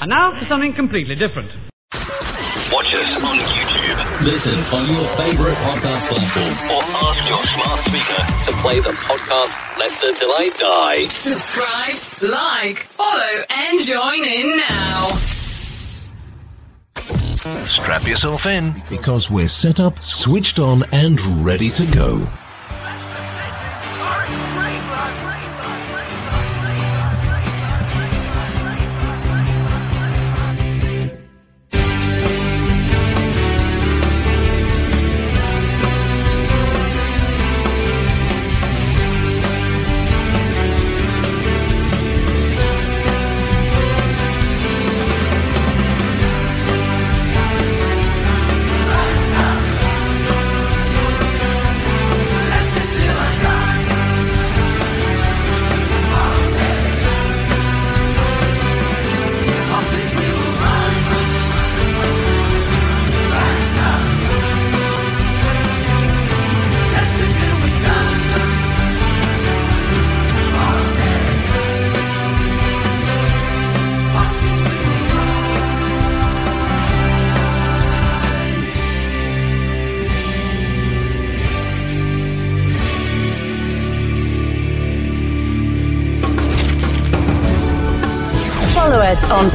And now for something completely different. Watch us on YouTube Listen on your favorite podcast platform or ask your smart speaker. to play the podcast Leicester Till I Die. Subscribe, like, follow, and join in now. Strap yourself in. Because we're set up, switched on, and ready to go.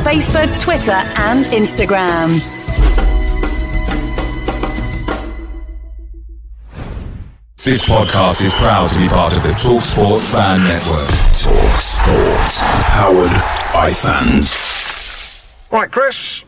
Facebook, Twitter, and Instagram. This podcast is proud to be part of the TalkSport Fan Network. TalkSport. Powered by fans. Right, Chris.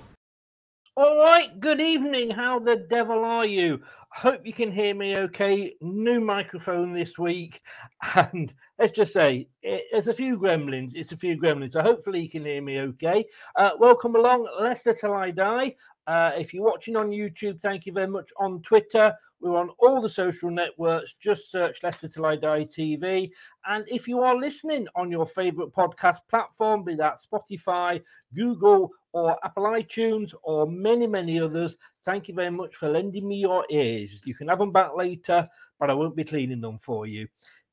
All right, good evening. How the devil are you? Hope you can hear me okay. New microphone this week. And let's just say, it, there's a few gremlins. It's a few gremlins. So hopefully you can hear me okay. Uh, welcome along, Leicester Till I Die. Uh, if you're watching on YouTube, thank you very much. On Twitter, we're on all the social networks. Just search Leicester Till I Die TV. And if you are listening on your favorite podcast platform, be that Spotify, Google, or Apple iTunes, or many, many others, thank you very much for lending me your ears. You can have them back later, but I won't be cleaning them for you.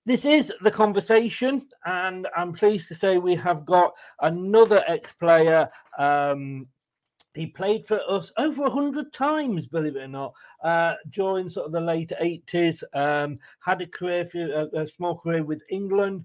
This is the conversation, and I'm pleased to say we have got another ex player. Um, he played for us over a hundred times, believe it or not, uh, during sort of the late eighties. Um, had a career, for, a, a small career with England.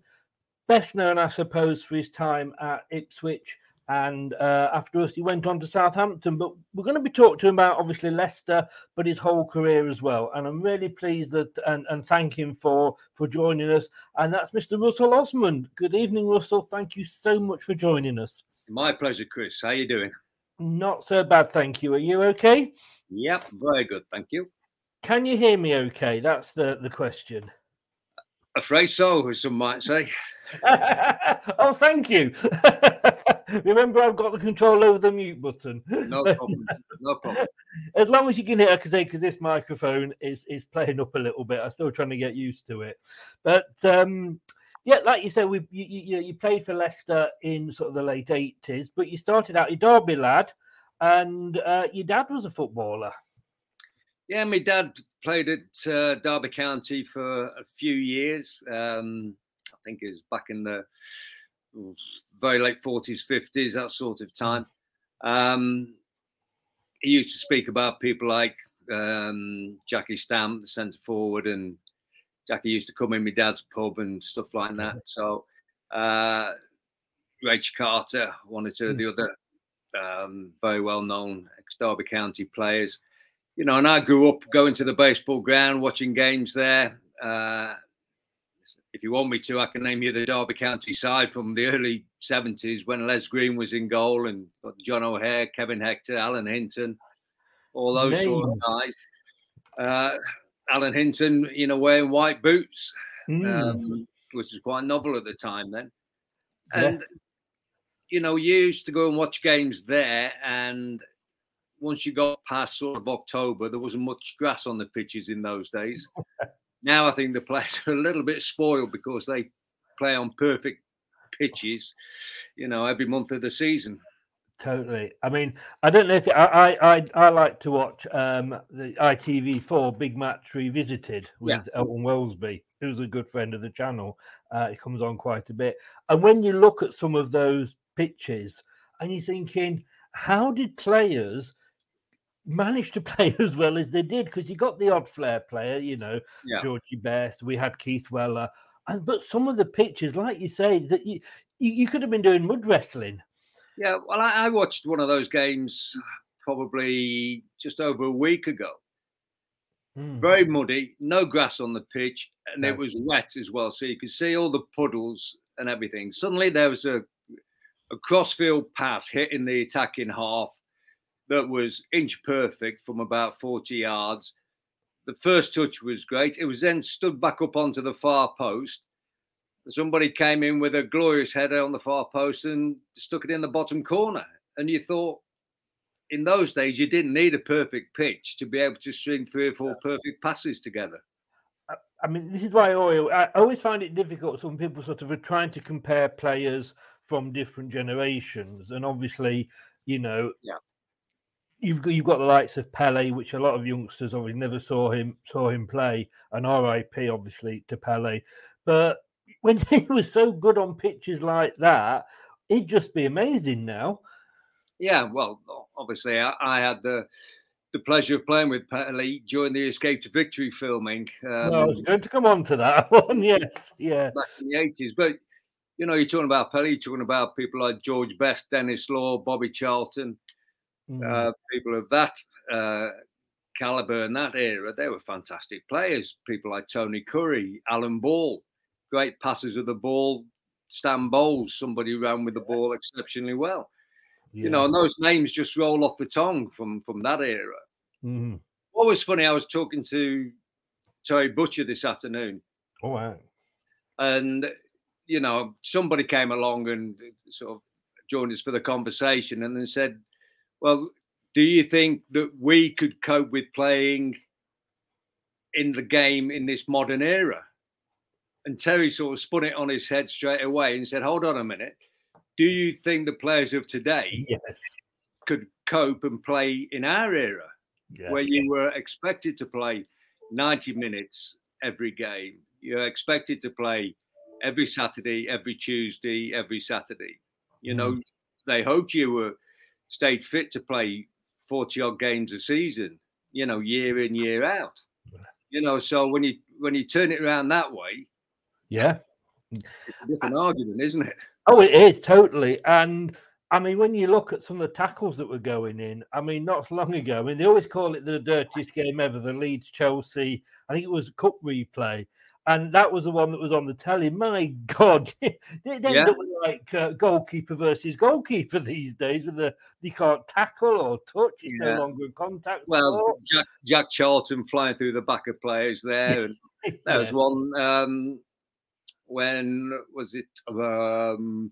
Best known, I suppose, for his time at Ipswich, and uh, after us, he went on to Southampton. But we're going to be talking to him about obviously Leicester, but his whole career as well. And I'm really pleased that and, and thank him for for joining us. And that's Mr. Russell Osman. Good evening, Russell. Thank you so much for joining us. My pleasure, Chris. How are you doing? Not so bad, thank you. Are you okay? Yep, very good, thank you. Can you hear me okay? That's the, the question. Afraid so, as some might say. oh, thank you. Remember, I've got the control over the mute button. No problem. No problem. as long as you can hear, because because this microphone is is playing up a little bit. I'm still trying to get used to it. But um, Yeah, like you said, we you, you, you played for Leicester in sort of the late eighties, but you started out your Derby lad, and uh, your dad was a footballer. Yeah, my dad played at uh, Derby County for a few years. Um, I think it was back in the very late forties, fifties, that sort of time. Um, he used to speak about people like um, Jackie Stamp, the centre forward, and Jackie used to come in my dad's pub and stuff like that. So, uh, Raich Carter, one or two of the other um, very well known ex Derby County players. You know, and I grew up going to the baseball ground, watching games there. Uh, if you want me to, I can name you the Derby County side from the early 70s when Les Green was in goal and got John O'Hare, Kevin Hector, Alan Hinton, all those sort of guys. Uh, Alan Hinton, you know, wearing white boots, Mm. um, which was quite novel at the time then. Yeah. And, you know, you used to go and watch games there. And once you got past sort of October, there wasn't much grass on the pitches in those days. now I think the players are a little bit spoiled because they play on perfect pitches, you know, every month of the season. Totally. I mean, I don't know if I I I, I like to watch um, the ITV4 Big Match Revisited with Yeah. Elton Welsby, who's a good friend of the channel. Uh, it comes on quite a bit. And when you look at some of those pitches, and you're thinking, how did players manage to play as well as they did? Because you got the odd flair player, you know, Yeah. Georgie Best. We had Keith Weller, and but some of the pitches, like you say, that you you, you could have been doing mud wrestling. Yeah, well, I, I watched one of those games probably just over a week ago. Mm. Very muddy, no grass on the pitch, and No. it was wet as well. So you could see all the puddles and everything. Suddenly there was a, a crossfield pass hitting the attacking half that was inch perfect from about 40 yards. The first touch was great. It was then stood back up onto the far post. Somebody came in with a glorious header on the far post and stuck it in the bottom corner. And you thought, in those days, you didn't need a perfect pitch to be able to string three or four perfect passes together. I mean, this is why I always, I always find it difficult. when people sort of are trying to compare players from different generations, and obviously, you know, Yeah. you've got, you've got the likes of Pele, which a lot of youngsters obviously never saw him saw him play, and RIP obviously to Pele. But when he was so good on pitches like that, he'd just be amazing now. Yeah, well, obviously, I, I had the the pleasure of playing with Pele during the Escape to Victory filming. Um, I was going to come on to that one. Yes, yeah. back in the eighties. But you know, you're talking about Pele, you're talking about people like George Best, Denis Law, Bobby Charlton, Mm. uh, people of that uh, caliber in that era. They were fantastic players. People like Tony Currie, Alan Ball, great passes of the ball. Stan Bowles, somebody ran with the ball exceptionally well. You know, and those names just roll off the tongue from from that era. Mhm. What was funny, I was talking to Terry Butcher this afternoon, Oh, wow. and you know somebody came along and sort of joined us for the conversation and then said well do you think that we could cope with playing in the game in this modern era and terry sort of spun it on his head straight away and said hold on a minute do you think the players of today Yes. could cope and play in our era Yeah. where you were expected to play 90 minutes every game. You're expected to play every Saturday, every Tuesday, every Saturday. You know, mm. they hoped you were stayed fit to play 40 odd games a season, you know, year in, year out. You know, so when you when you turn it around that way, Yeah. it's an argument, isn't it? Oh, it is totally. And I mean, when you look at some of the tackles that were going in, I mean, not so long ago, I mean, they always call it the dirtiest game ever, the Leeds Chelsea. I think it was a cup replay. And that was the one that was on the telly. My God, it ended Yeah. up like uh, goalkeeper versus goalkeeper these days, with the you can't tackle or touch. It's Yeah. no longer in contact. Well, sport. Jack, Jack Charlton flying through the back of players there. And there was one um, when was it? Um,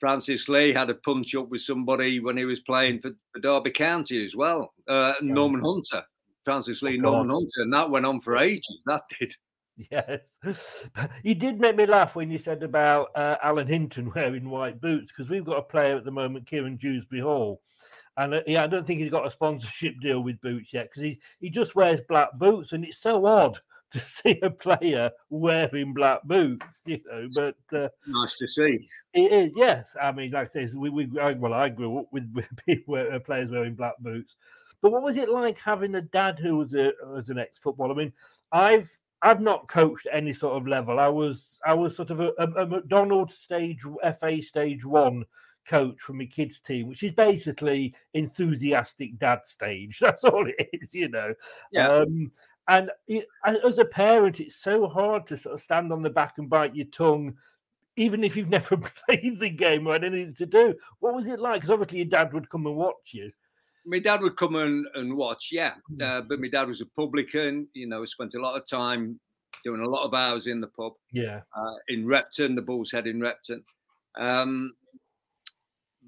Francis Lee had a punch up with somebody when he was playing for, for Derby County as well. Uh, Norman Hunter, Francis Lee, Norman Hunter, and that went on for ages. That did. Yes, you did make me laugh when you said about uh, Alan Hinton wearing white boots because we've got a player at the moment, Kiernan Dewsbury Hall, and uh, yeah, I don't think he's got a sponsorship deal with boots yet because he he just wears black boots, and it's so odd to see a player wearing black boots, you know. But uh, nice to see. It is, yes. I mean, like I say, we, we I, well, I grew up with, with people, uh, players wearing black boots. But what was it like having a dad who was a was an ex footballer? I mean, I've I've not coached any sort of level. I was I was sort of a, a, a McDonald's stage FA stage one coach for my kids team, which is basically enthusiastic dad stage. That's all it is, you know. Yeah. Um, and as a parent, it's so hard to sort of stand on the back and bite your tongue, even if you've never played the game or had anything to do. What was it like? Because obviously your dad would come and watch you. My dad would come and, and watch, yeah. Uh, but my dad was a publican, you know, spent a lot of time doing a lot of hours in the pub. Yeah. Uh, in Repton, the Bull's Head in Repton. Um,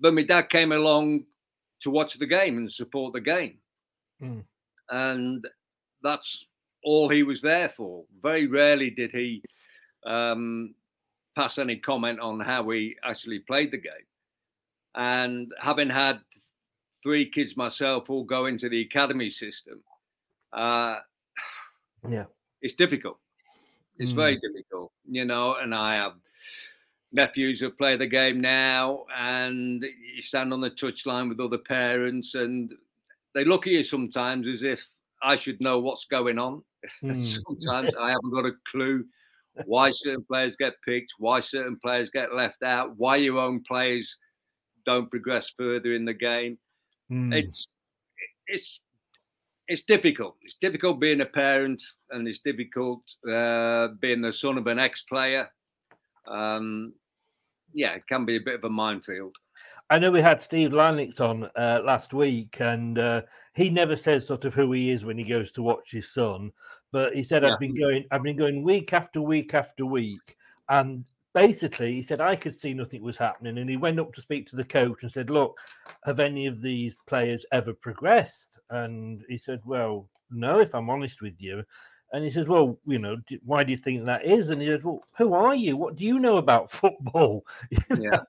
but my dad came along to watch the game and support the game. Mm. And that's all he was there for. Very rarely did he um, pass any comment on how we actually played the game. And having had three kids myself all go into the academy system, uh, yeah, it's difficult. It's mm. very difficult, you know. And I have nephews who play the game now, and you stand on the touchline with other parents, and they look at you sometimes as if I should know what's going on. Mm. Sometimes I haven't got a clue why certain players get picked, why certain players get left out, why your own players don't progress further in the game. Mm. It's it's it's difficult. It's difficult being a parent, and it's difficult uh, being the son of an ex-player. Um, yeah, it can be a bit of a minefield. I know we had Steve Lynex on uh, last week, and uh, he never says sort of who he is when he goes to watch his son. But he said, Yeah. "I've been going, I've been going week after week after week," and basically he said I could see nothing was happening, and he went up to speak to the coach and said, "Look, have any of these players ever progressed?" And he said, "Well, no, if I'm honest with you." And he says, "Well, you know, why do you think that is?" And he said, "Well, who are you? What do you know about football?" Yeah.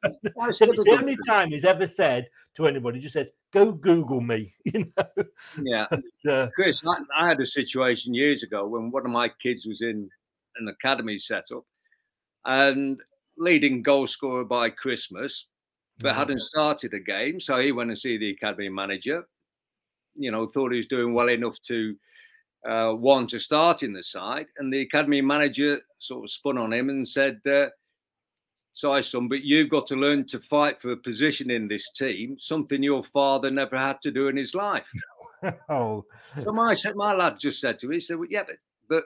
He said it's the only time he's ever said to anybody, just said, "Go Google me." You know. Yeah. Uh, Chris, I, I had a situation years ago when one of my kids was in an academy setup and leading goal scorer by Christmas, but Mhm. hadn't started a game. So he went and see the academy manager. You know, thought he was doing well enough to uh, want to start in the side, and the academy manager sort of spun on him and said, uh, "Sorry, son, but you've got to learn to fight for a position in this team, something your father never had to do in his life." oh, So my my lad just said to me, he said, well, "Yeah, but, but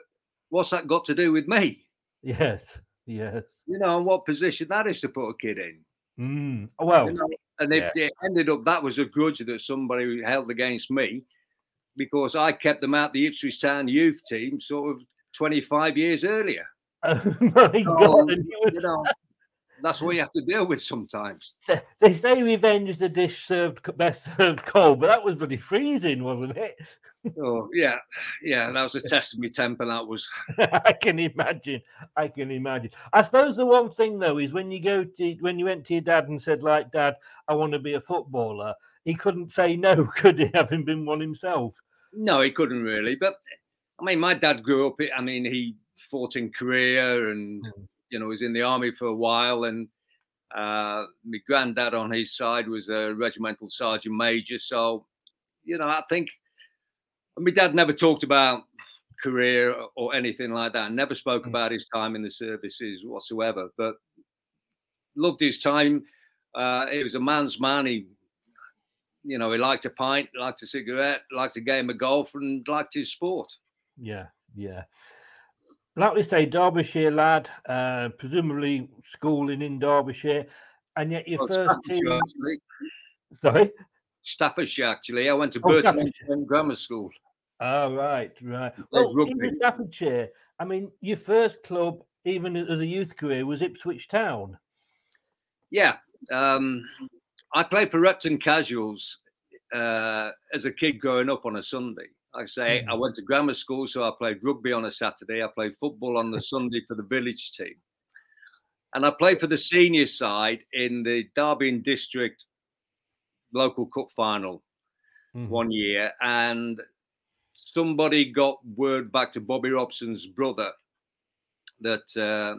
what's that got to do with me? yes, yes. You know, and what position that is to put a kid in." Mm. Well, You know, and it, it ended up that was a grudge that somebody held against me because I kept them out the Ipswich Town youth team sort of 25 years earlier. oh my So, God! you know, that's what you have to deal with sometimes. They say revenge is the dish served best served cold, but that was bloody freezing, wasn't it? Oh yeah, yeah, that was a test of my temper. That was I can imagine. I can imagine. I suppose the one thing though is when you go to when you went to your dad and said, like, Dad, I want to be a footballer, he couldn't say no, could he, having been one himself? no, he couldn't really. But I mean, my dad grew up. I mean, he fought in Korea and you know was in the army for a while. And uh, my granddad on his side was a regimental sergeant major. So you know, I think my dad never talked about career or anything like that. Never spoke about his time in the services whatsoever. But loved his time. Uh, he was a man's man. He you know, he liked a pint, liked a cigarette, liked a game of golf, and liked his sport. Yeah, yeah. Like we say, Derbyshire lad, uh, presumably schooling in Derbyshire, and yet your Well, first team. actually. Sorry. Staffordshire, actually. I went to Oh, Burton. Grammar School. Oh, right, right. Well, in rugby. the Staffordshire, I mean, your first club, even as a youth career, was Ipswich Town. Yeah. Um, I played for Repton Casuals uh, as a kid growing up on a Sunday. I say I went to grammar school, so I played rugby on a Saturday. I played football on the Sunday for the village team, and I played for the senior side in the Derby and District local cup final one year, and somebody got word back to Bobby Robson's brother that uh,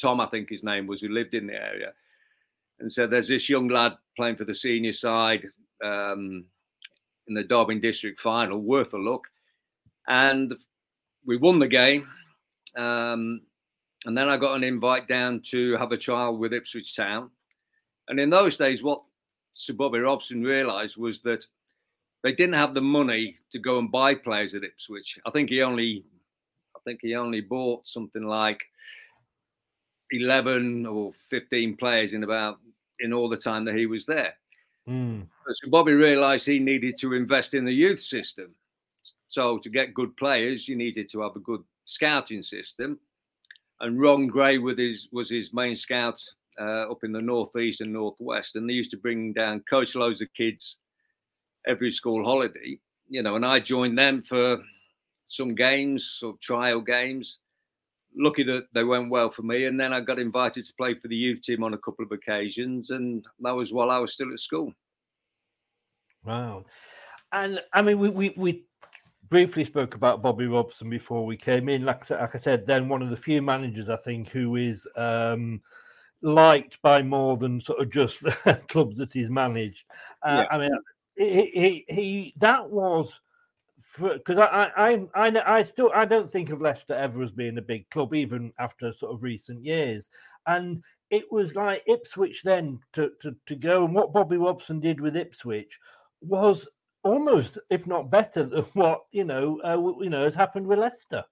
Tom, I think his name was, who lived in the area, and so "There's this young lad playing for the senior side um, in the Darwin District final, worth a look." And we won the game, um, and then I got an invite down to have a trial with Ipswich Town. And in those days, what Sir Bobby Robson realised was that they didn't have the money to go and buy players at Ipswich. I think he only, I think he only bought something like eleven or fifteen players in about in all the time that he was there. Mm. So Bobby realised he needed to invest in the youth system. So to get good players, you needed to have a good scouting system. And Ron Gray with his was his main scout uh, up in the northeast and northwest, and they used to bring down coach loads of kids every school holiday, you know, and I joined them for some games, sort of trial games. Lucky that they went well for me, and then I got invited to play for the youth team on a couple of occasions, and that was while I was still at school. Wow. And I mean, we, we, we briefly spoke about Bobby Robson before we came in. Like, I said- like I said, then one of the few managers I think who is um, liked by more than sort of just clubs that he's managed. Uh, Yeah. I mean, he, he, he that was because I, I, I, I, still I don't think of Leicester ever as being a big club, even after sort of recent years. And it was like Ipswich then to, to, to go and what Bobby Robson did with Ipswich was almost, if not better, than what you know, uh, you know, has happened with Leicester.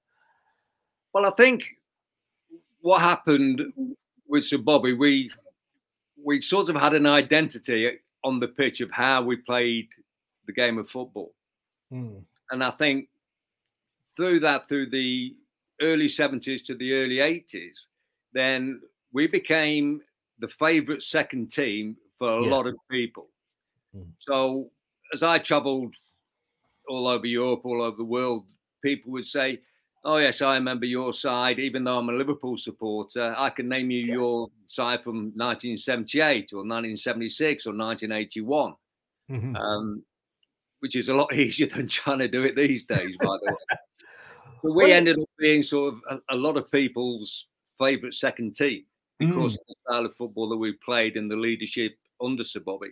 Well, I think what happened with Sir Bobby, we we sort of had an identity on the pitch of how we played the game of football. Mm. And I think through that, through the early 70s to the early 80s, then we became the favourite second team for a Yeah. lot of people. Mm. So as I travelled all over Europe, all over the world, people would say, Oh, yes, I remember your side. Even though I'm a Liverpool supporter, I can name you your side from 1978 or 1976 or 1981 Mhm. um, which is a lot easier than trying to do it these days, by the way. So we Well- ended up being sort of a, a lot of people's favourite second team because Mm. of the style of football that we played and the leadership under Sir Bobby.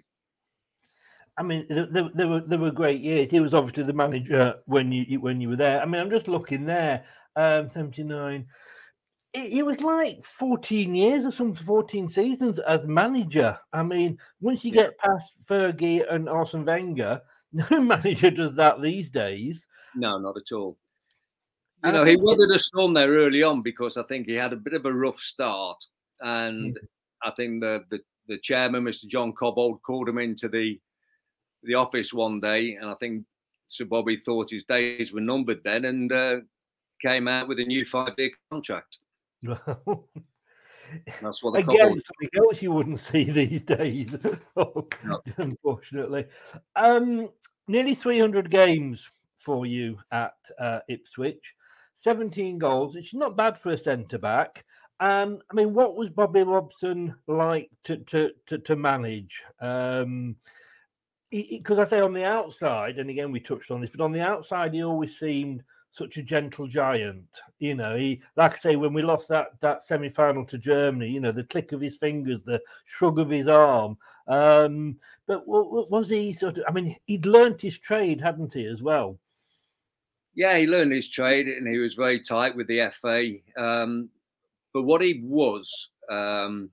I mean, there, there, there were there were great years. He was obviously the manager when you when you were there. I mean, I'm just looking there, um, 79. It, it was like 14 years or some 14 seasons as manager. I mean, once you Yeah. get past Fergie and Arsene Wenger, no manager does that these days. No, not at all. You And know, he weathered a storm there early on because I think he had a bit of a rough start, and I think the the, the chairman, Mr. John Cobbold, called him into the the office one day, and I think Sir Bobby thought his days were numbered then, and uh, came out with a new five year contract. That's what Again, something else you wouldn't see these days, No. unfortunately. Um, nearly 300 games for you at uh, Ipswich, 17 goals, It's not bad for a centre back. Um, I mean, what was Bobby Robson like to to to, to manage? Um, because I say on the outside, and again we touched on this, but on the outside he always seemed such a gentle giant. You know, he like I say when we lost that that semi final to Germany, you know, the click of his fingers, the shrug of his arm. Um, but wa- wa- was he sort of? I mean, he'd learnt his trade, hadn't he, as well? Yeah, he learned his trade and he was very tight with the FA. Um, but what he was, um,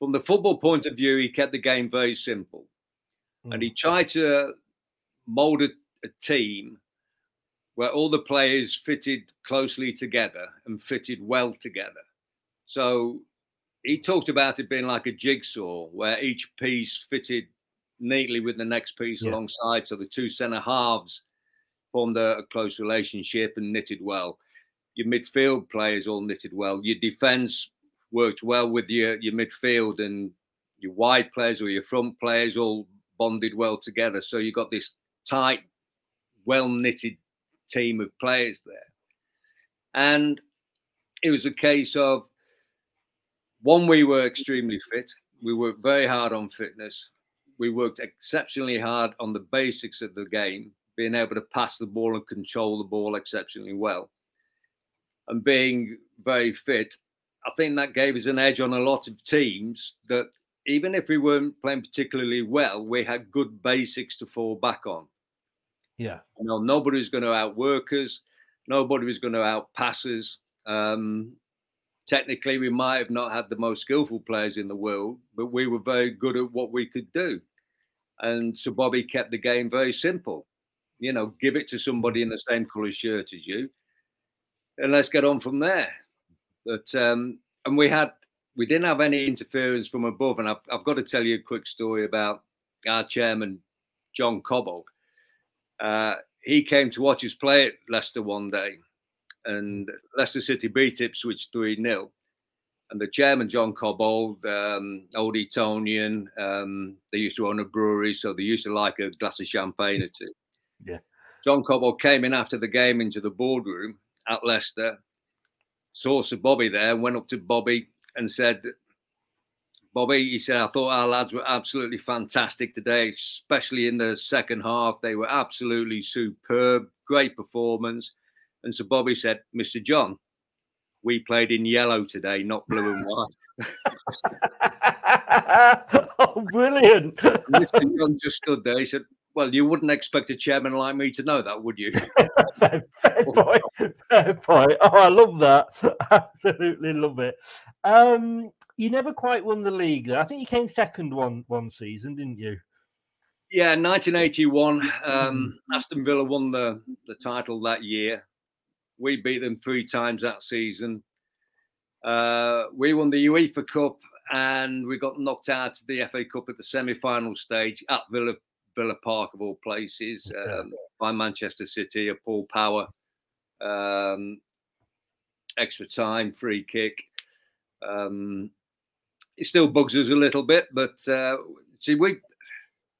from the football point of view, he kept the game very simple. And he tried to mold a, a team where all the players fitted closely together and fitted well together. So he talked about it being like a jigsaw where each piece fitted neatly with the next piece Yeah. alongside. So the two centre halves formed a, a close relationship and knitted well. Your midfield players all knitted well. Your defence worked well with your, your midfield and your wide players or your front players all bonded well together. So you got this tight well knitted team of players there. And it was a case of one, we were extremely fit. We worked very hard on fitness. We worked exceptionally hard on the basics of the game, being able to pass the ball and control the ball exceptionally well. And being very fit, I think that gave us an edge on a lot of teams that even if we weren't playing particularly well, we had good basics to fall back on. Yeah. You know, nobody was going to outwork us. Nobody was going to outpass us. Um, technically, we might have not had the most skillful players in the world, but we were very good at what we could do. And so Bobby kept the game very simple. You know, give it to somebody in the same colour shirt as you, and let's get on from there. But um, and we had we didn't have any interference from above. And I've, I've got to tell you a quick story about our chairman, John Cobbold. Uh, he came to watch us play at Leicester one day, and Leicester City beat Ipswich 3 0. And the chairman, John Cobbold, um, old Etonian, um, they used to own a brewery, so they used to like a glass of champagne or two. Yeah. John Cobbold came in after the game into the boardroom at Leicester, saw Sir Bobby there, went up to Bobby and said, Bobby, he said, I thought our lads were absolutely fantastic today, especially in the second half. They were absolutely superb, great performance. And so Bobby said, Mr. John, we played in yellow today, not blue and white. oh, brilliant. Mr. John just stood there. He said, Well, you wouldn't expect a chairman like me to know that, would you? fair, fair point. Fair point. Oh, I love that. Absolutely love it. Um, you never quite won the league. Though. I think you came second one one season, didn't you? Yeah, 1981. Um, Aston Villa won the, the title that year. We beat them three times that season. Uh, we won the UEFA Cup and we got knocked out of the FA Cup at the semi-final stage at Villa Villa Park of all places um, by Manchester City. A Paul Power um, extra time free kick. Um, it still bugs us a little bit, but uh, see, we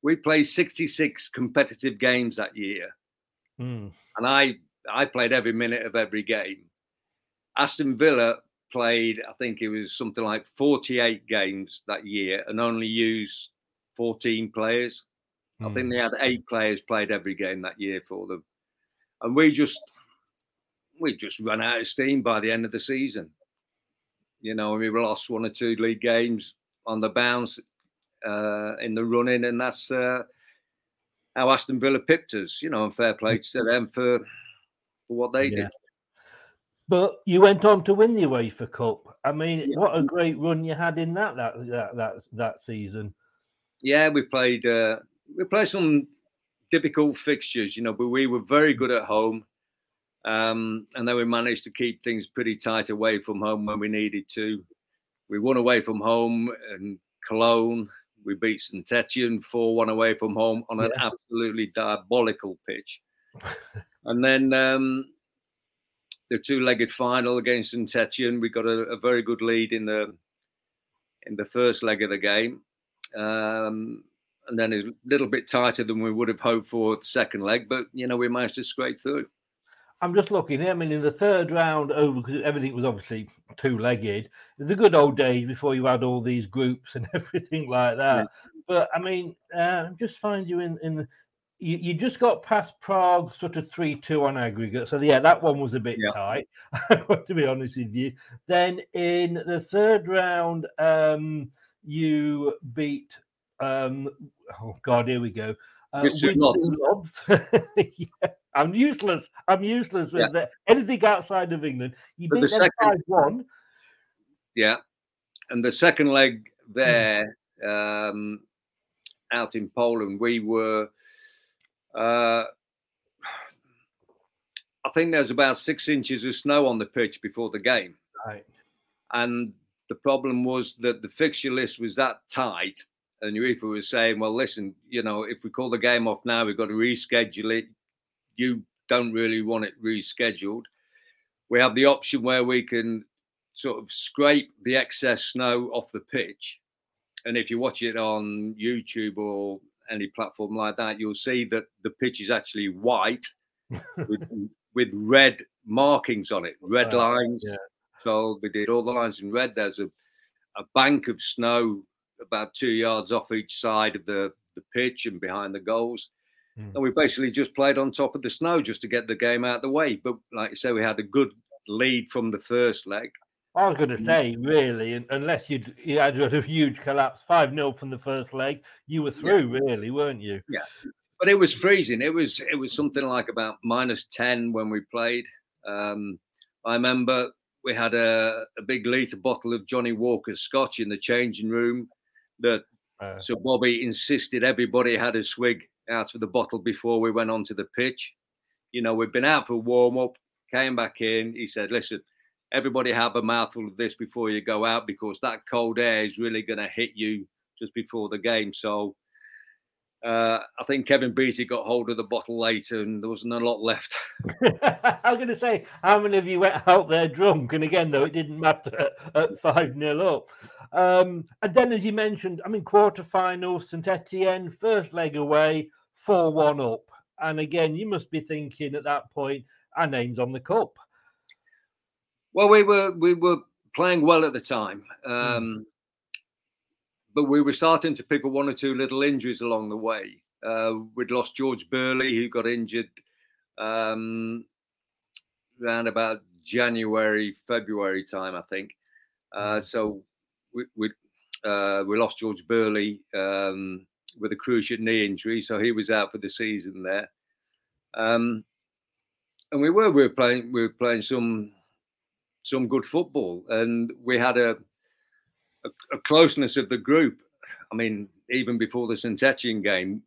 we played 66 competitive games that year, Mm. and I I played every minute of every game. Aston Villa played, I think it was something like 48 games that year, and only used 14 players. I think they had eight players played every game that year for them, and we just we just ran out of steam by the end of the season. You know, we lost one or two league games on the bounce uh, in the running, and that's uh, how Aston Villa pipped us. You know, and fair play to them for for what they Yeah. did. But you went on to win the UEFA Cup. I mean, what a great run you had in that that that that, that season. Yeah, we played uh, we played some difficult fixtures, you know, but we were very good at home. Um, and then we managed to keep things pretty tight away from home when we needed to. We won away from home in Cologne. We beat St Etienne 4 1 away from home on an absolutely diabolical pitch. and then um, the two legged final against St Etienne, we got a, a very good lead in the in the first leg of the game. Um, and then a little bit tighter than we would have hoped for the second leg, but you know we managed to scrape through. I'm just looking. I mean, in the third round over because everything was obviously two-legged. The good old days before you had all these groups and everything like that. But I mean, uh, just find you in in the. You, you just got past Prague, sort of three-two on aggregate. So yeah, that one was a bit tight. to be honest with you. Then in the third round, um, you beat. Um, oh God, here we go. Uh, Richard Winston Lodds. Lodds. Yeah, I'm useless. I'm useless with Yeah. anything outside of England. You But beat the them second- one. Yeah, and the second leg Hmm. there, um, out in Poland, we were. Uh, I think there was about six inches of snow on the pitch before the game. Right. And the problem was that the fixture list was that tight. And UEFA was saying, well, listen, you know, if we call the game off now, we've got to reschedule it. You don't really want it rescheduled. We have the option where we can sort of scrape the excess snow off the pitch. And if you watch it on YouTube or any platform like that, you'll see that the pitch is actually white with, with red markings on it, red lines. yeah. So they did all the lines in red. There's a, a bank of snow about two yards off each side of the, the pitch and behind the goals. Mm. And we basically just played on top of the snow just to get the game out of the way. But like you say, we had a good lead from the first leg. I was going to say, really, unless you'd, you had a huge collapse, 5 0 from the first leg, you were through, really, weren't you? Yeah. But it was freezing. It was it was something like about minus ten when we played. Um, I remember we had a, a big litre bottle of Johnnie Walker's Scotch in the changing room. That Uh, so Bobby insisted everybody had a swig out of the bottle before we went onto the pitch. You know, we'd been out for warm up, came back in. He said, "Listen, everybody have a mouthful of this before you go out because that cold air is really going to hit you just before the game." So. Uh, I think Kevin Beattie got hold of the bottle later, and there wasn't a lot left. I was going to say, how many of you went out there drunk? And again, though, it didn't matter at 5 0 up. Um, and then, as you mentioned, I mean, quarterfinals, St Etienne, first leg away, 4 1 up. And again, you must be thinking at that point, our name's on the cup. Well, we were we were playing well at the time, um, but we were starting to pick up one or two little injuries along the way. Uh, we'd lost George Burley, who got injured um, around about January, February time, I think. Uh, so we we, uh, we lost George Burley um, with a cruciate knee injury, so he was out for the season there. Um, and we were we were playing we were playing some some good football, and we had a, a, a closeness of the group. I mean, even before the Etienne game,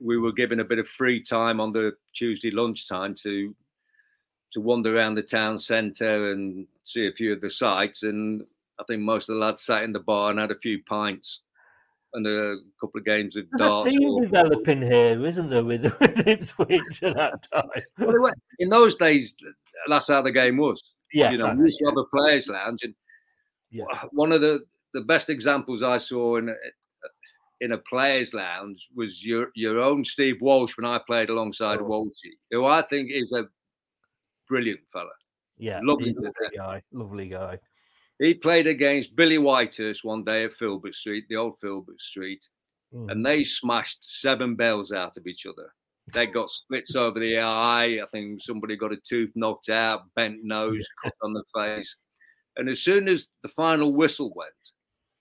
we were given a bit of free time on the Tuesday lunchtime to to wander around the town centre and see a few of the sights. And I think most of the lads sat in the bar and had a few pints and a couple of games of There's a darts. team or- developing here, isn't there, with, with Ipswich at that time? Well, in those days, that's how the game was. Yes, you know, we used to have a players' lounge, and Yeah. one of the the best examples I saw in a, in a players' lounge was your your own Steve Walsh when I played alongside Oh. Walshy, who I think is a brilliant fella. Yeah, Lovely he's to a lovely guy. Lovely guy. He played against Billy Whitehurst one day at Filbert Street, the old Filbert Street, Mm. and they smashed seven bells out of each other. They got splits over the eye. I think somebody got a tooth knocked out, bent nose, cut on the face. And as soon as the final whistle went,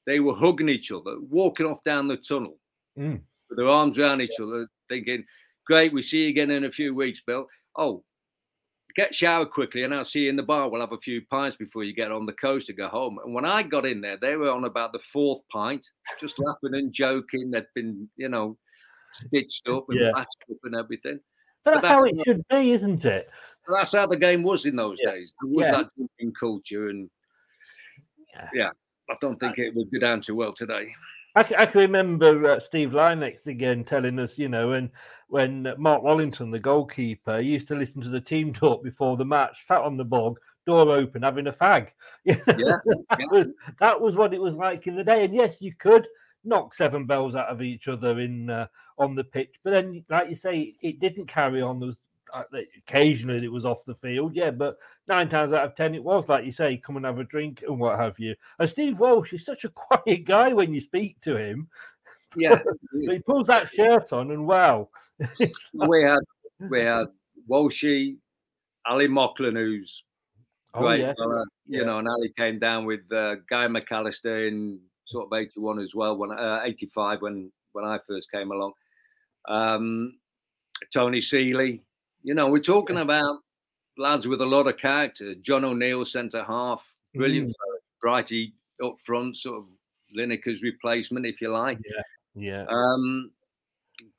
they were hugging each other, walking off down the tunnel Mm. with their arms around each other, thinking, Great, we see you again in a few weeks, Bill. Oh, get showered quickly and I'll see you in the bar. We'll have a few pints before you get on the coast to go home. And when I got in there, they were on about the fourth pint, just laughing and joking. They'd been, you know, stitched up and Yeah. patched up and everything. But But that's how it should be, isn't it? That's how the game was in those Yeah. days. There was Yeah. that drinking culture. And Yeah. yeah, I don't uh, think it would go down too well today. I, I can remember uh, Steve Lynex again telling us, you know, and when Mark Wallington, the goalkeeper, used to listen to the team talk before the match, sat on the bog, door open, having a fag. Yeah, that, yeah. was, that was what it was like in the day. And yes, you could knock seven bells out of each other in uh, on the pitch, but then, like you say, it didn't carry on. There was occasionally it was off the field, yeah, but nine times out of ten it was like you say, come and have a drink and what have you. And Steve Walsh is such a quiet guy when you speak to him. Yeah. He pulls that shirt on and wow. We had we had Walshy, Ali Mauchlen, who's Oh, great yeah. fella, you Yeah. know, and Ali came down with uh, Gary McAllister in sort of eighty one as well, when uh, eighty five when when I first came along. Um, Tony Sealy, you know, we're talking about lads with a lot of character. John O'Neill, centre half, brilliant, Mm. Brighty up front, sort of Lineker's replacement, if you like. yeah. Um,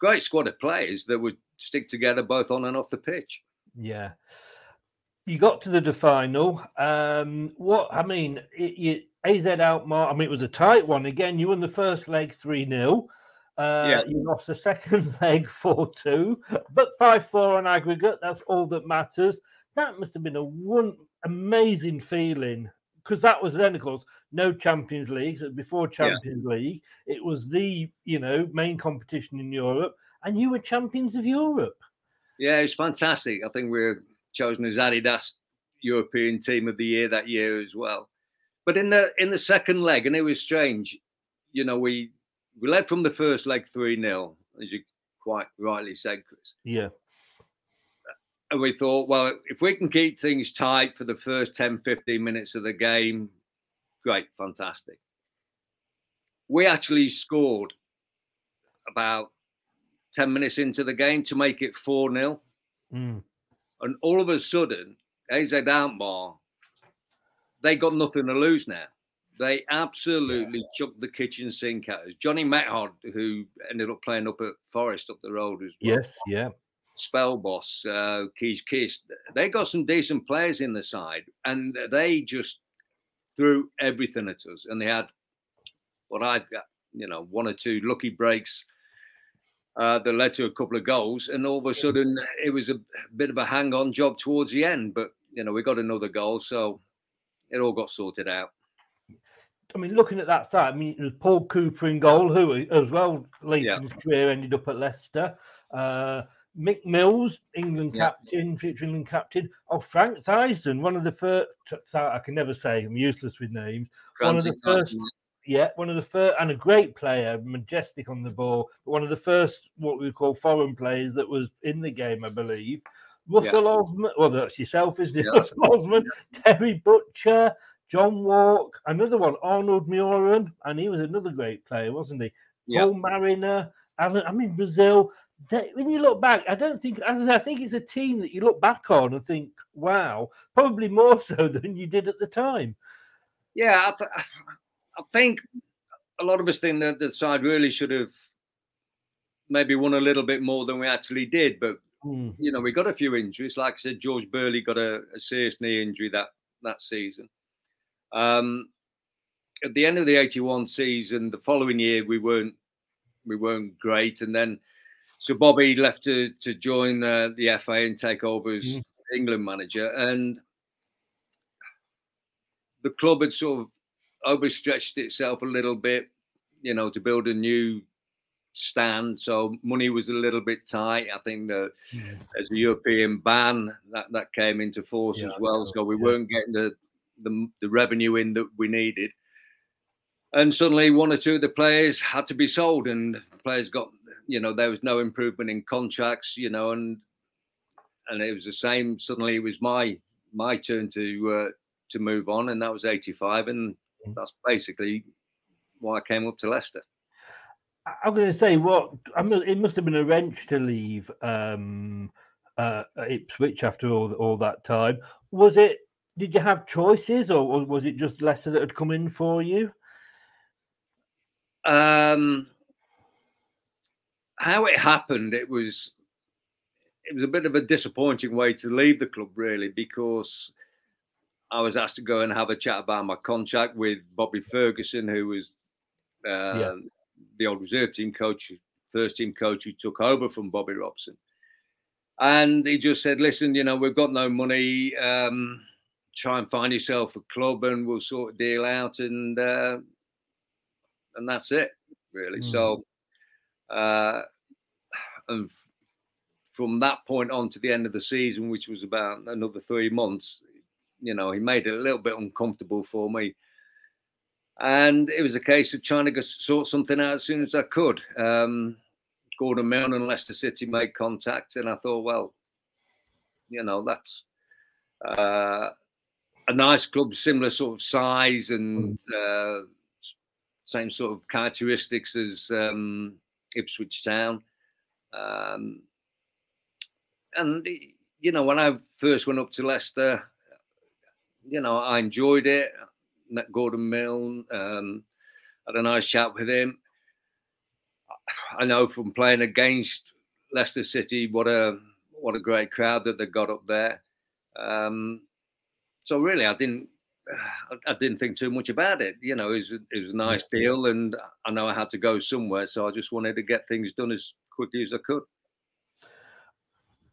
great squad of players that would stick together both on and off the pitch. Yeah. You got to the final. Um, what I mean, it, you, AZ Alkmaar. I mean, it was a tight one. Again, you won the first leg three 0 uh, Yeah. You lost the second leg four two, but five four on aggregate. That's all that matters. That must have been a one amazing feeling because that was then, of course, no Champions League. So before Champions yeah. League, it was the you know main competition in Europe, and you were champions of Europe. Yeah, it was fantastic. I think we were chosen as Adidas European Team of the Year that year as well. But in the in the second leg, and it was strange, you know, we we led from the first leg three 0 as you quite rightly said, Chris. Yeah. And we thought, well, if we can keep things tight for the first 10, 15 minutes of the game, great, fantastic. We actually scored about 10 minutes into the game to make it 4 0. Mm. And all of a sudden, AZ Alkmaar, they got nothing to lose now. They absolutely yeah. chucked the kitchen sink at us. Johnny Metgod, who ended up playing up at Forest up the road as well. Yes, yeah. Spelbos, uh, Kees Kist. They got some decent players in the side, and they just threw everything at us. And they had what I've you know, one or two lucky breaks uh, that led to a couple of goals. And all of a sudden, it was a bit of a hang on job towards the end. But, you know, we got another goal. So it all got sorted out. I mean, looking at that side, I mean, it was Paul Cooper in goal, who as well late yeah. in his career ended up at Leicester. Uh, Mick Mills, England yeah. captain, future England captain. Oh, Frank Thijssen, one of the first. I can never say. I'm useless with names. one of the first. Yeah, one of the first, and a great player, majestic on the ball. One of the first, what we call foreign players that was in the game, I believe. Russell yeah. Osman, well, that's yourself, isn't it? Yeah. Russell Osman, Terry Butcher, John Wark, another one, Arnold Mühren, and he was another great player, wasn't he? Yep. Paul Mariner, Alan, I mean, Brazil. They, when you look back, I don't think, I think it's a team that you look back on and think, wow, probably more so than you did at the time. Yeah, I, th- I think a lot of us think that the side really should have maybe won a little bit more than we actually did. But mm. you know, we got a few injuries. Like I said, George Burley got a, a serious knee injury that that season. Um, at the end of the 81 season, the following year we weren't we weren't great, and then so Bobby left to to join uh, the FA and take over as mm. England manager, and the club had sort of overstretched itself a little bit, you know, to build a new stand. So money was a little bit tight. I think the yeah. as a European ban that that came into force yeah, as well. So we yeah. weren't getting the the, the revenue in that we needed. And suddenly, one or two of the players had to be sold, and players got, you know, there was no improvement in contracts, you know, and and it was the same. Suddenly, it was my my turn to uh, to move on, and that was '85, and mm. that's basically why I came up to Leicester. I'm going to say what I mean, it must have been a wrench to leave um, uh, Ipswich after all all that time. Was it did you have choices, or was it just Leicester that had come in for you? Um, how it happened, it was it was a bit of a disappointing way to leave the club, really, because I was asked to go and have a chat about my contract with Bobby Ferguson, who was uh, yeah. the old reserve team coach, first team coach who took over from Bobby Robson. And he just said, "Listen, you know, we've got no money. Um, try and find yourself a club and we'll sort of deal out and uh, and that's it really. Mm. So uh, and from that point on to the end of the season, which was about another three months, you know, he made it a little bit uncomfortable for me. And it was a case of trying to go sort something out as soon as I could. Um, Gordon Milne and Leicester City made contact, and I thought, well, you know, that's uh, a nice club, similar sort of size and mm. uh, same sort of characteristics as um, Ipswich Town. Um, and you know, when I first went up to Leicester, you know, I enjoyed it. Met Gordon Milne, um, had a nice chat with him. I know from playing against Leicester City, what a what a great crowd that they got up there. Um, so really, I didn't. I didn't think too much about it. You know, it was, it was a nice deal, and I know I had to go somewhere, so I just wanted to get things done as quickly as I could.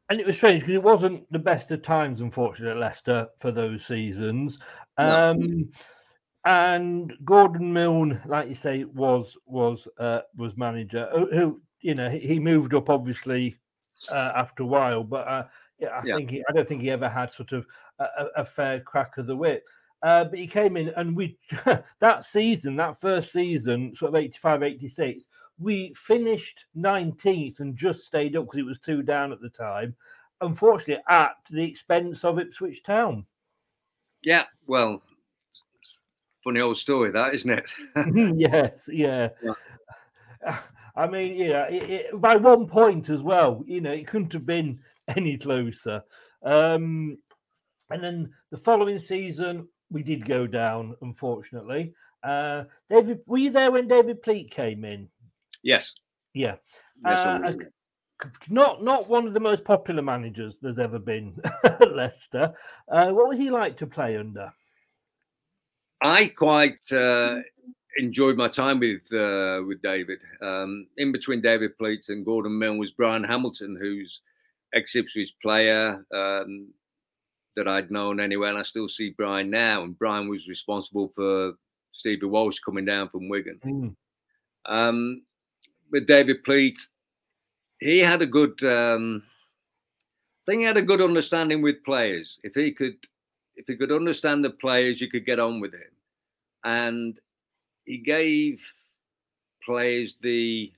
And it was strange because it wasn't the best of times, unfortunately, at Leicester for those seasons. Um, and Gordon Milne, like you say, was was uh, was manager. Who, you know he, he moved up obviously uh, after a while, but uh, yeah, I Yeah. think he, I don't think he ever had sort of a, a, fair crack of the whip. Uh, but he came in and we that season, that first season, sort of 85, 86, we finished 19th and just stayed up because it was two down at the time. Unfortunately, at the expense of Ipswich Town. Yeah, well, funny old story, that isn't it? yes, yeah. I mean, yeah, it, it, by one point as well, you know, it couldn't have been any closer. Um, and then the following season, we did go down, unfortunately. Uh, David, were you there when David Pleat came in? yes. Yeah. Yes, Uh, not not one of the most popular managers there's ever been at Leicester. Uh, what was he like to play under? I quite uh, enjoyed my time with uh, with David. Um, in between David Pleats and Gordon Milne was Brian Hamilton, who's ex Ipswich player um, that I'd known anyway, and I still see Brian now. And Brian was responsible for Stevie Walsh coming down from Wigan. Mm. Um, with David Pleat, he had a good. Um, I think he had a good understanding with players. If he could, if he could understand the players, you could get on with him. And he gave players the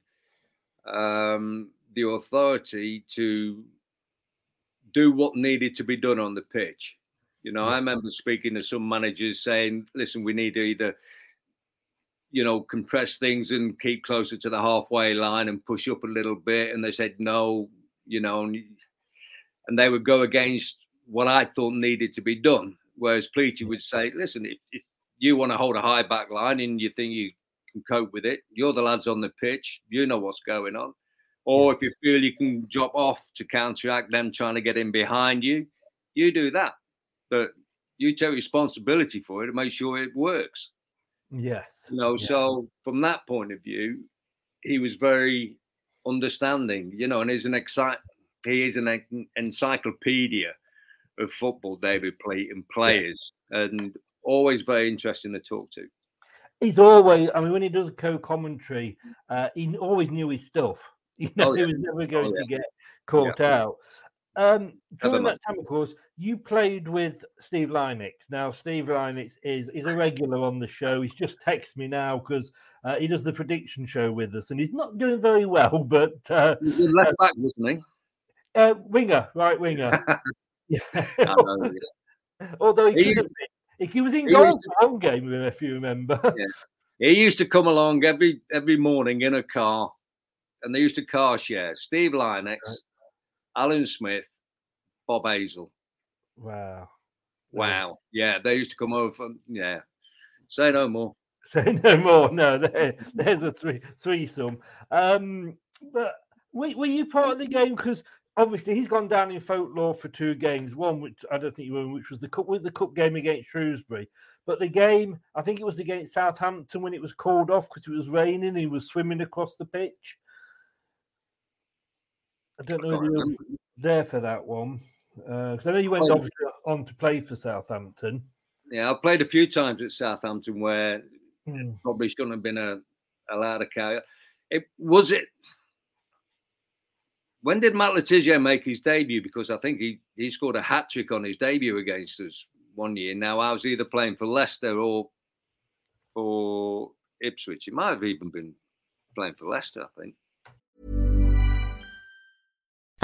um, the authority to do what needed to be done on the pitch. You know, I remember speaking to some managers saying, "Listen, we need to either." you know, compress things and keep closer to the halfway line and push up a little bit. And they said no, you know, and, they would go against what I thought needed to be done. Whereas Pleaty would say, listen, if, if you want to hold a high back line and you think you can cope with it, you're the lads on the pitch, you know what's going on. Or if you feel you can drop off to counteract them trying to get in behind you, you do that. But you take responsibility for it and make sure it works. Yes. You know, yeah. so from that point of view, he was very understanding, you know, and he's an excite he is an encyclopedia of football, David Pleat and players, and always very interesting to talk to. he's always i mean when he does a co-commentary uh he always knew his stuff you know Oh, he was never going yeah. to get caught out um during that time of course you played with steve Lynex. now steve Lynex is is a regular on the show he's just texted me now because uh, he does the prediction show with us and he's not doing very well but uh, left back, wasn't he? uh winger right winger know, yeah. although he, He could have been he, was in he goal for one game if you remember He used to come along every every morning in a car, and they used to car share. Steve Lynex, Alan Smith, Bob Hazell. wow Wow, yeah, they used to come over. From, yeah, say no more. Say no more. No, there, there's a three threesome. Um, but were, were you part of the game? Because obviously he's gone down in folklore for two games. One which I don't think you were, which was the cup with the cup game against Shrewsbury. But the game, I think it was against Southampton when it was called off because it was raining. He was swimming across the pitch. I don't know can't if you were there for that one. Because I know you went Oh. obviously on to play for Southampton. Yeah, I've played a few times at Southampton where Hmm. probably shouldn't have been a, allowed to carry. It was it. When did Matt Le Tissier make his debut? Because I think he, he scored a hat trick on his debut against us one year. Now I was either playing for Leicester or for Ipswich. He might have even been playing for Leicester, I think.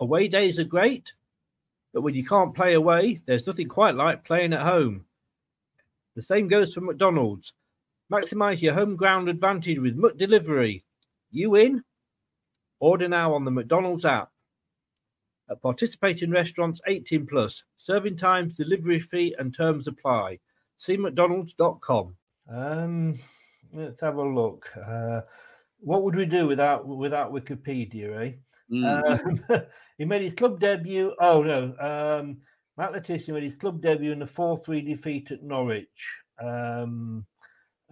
Away days are great, but when you can't play away, there's nothing quite like playing at home. The same goes for McDonald's. Maximize your home ground advantage with McDelivery. You in? Order now on the McDonald's app. At participating restaurants 18 plus. Serving times, delivery fee, and terms apply. See McDonald's.com. Um, let's have a look. Uh, what would we do without without Wikipedia, eh? Mm. Um, he made his club debut. Oh no, um, Matt Le Tissier made his club debut in a 4-3 defeat at Norwich. Um,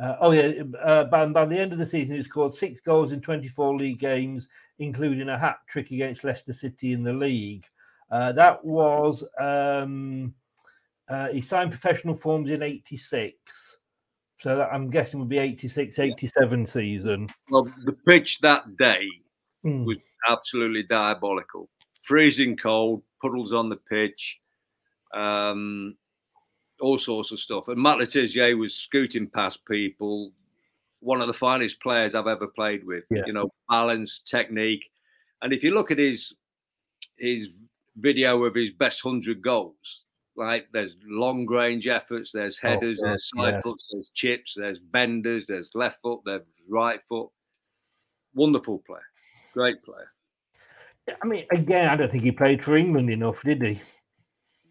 uh, oh yeah, uh, by, by the end of the season, he scored six goals in 24 league games, including a hat trick against Leicester City in the league. Uh, that was um, uh, he signed professional forms in '86, so that I'm guessing would be 86, 87 season. Well, the pitch that day Mm. was absolutely diabolical. Freezing cold, puddles on the pitch, um, all sorts of stuff. And Matt Le Tissier was scooting past people. One of the finest players I've ever played with. Yeah. You know, balance, technique, and if you look at his his video of his best hundred goals, like there's long range efforts, there's Oh, headers, God, there's side yeah. foots, there's chips, there's benders, there's left foot, there's right foot. Wonderful player, great player. I mean, again, I don't think he played for England enough, did he?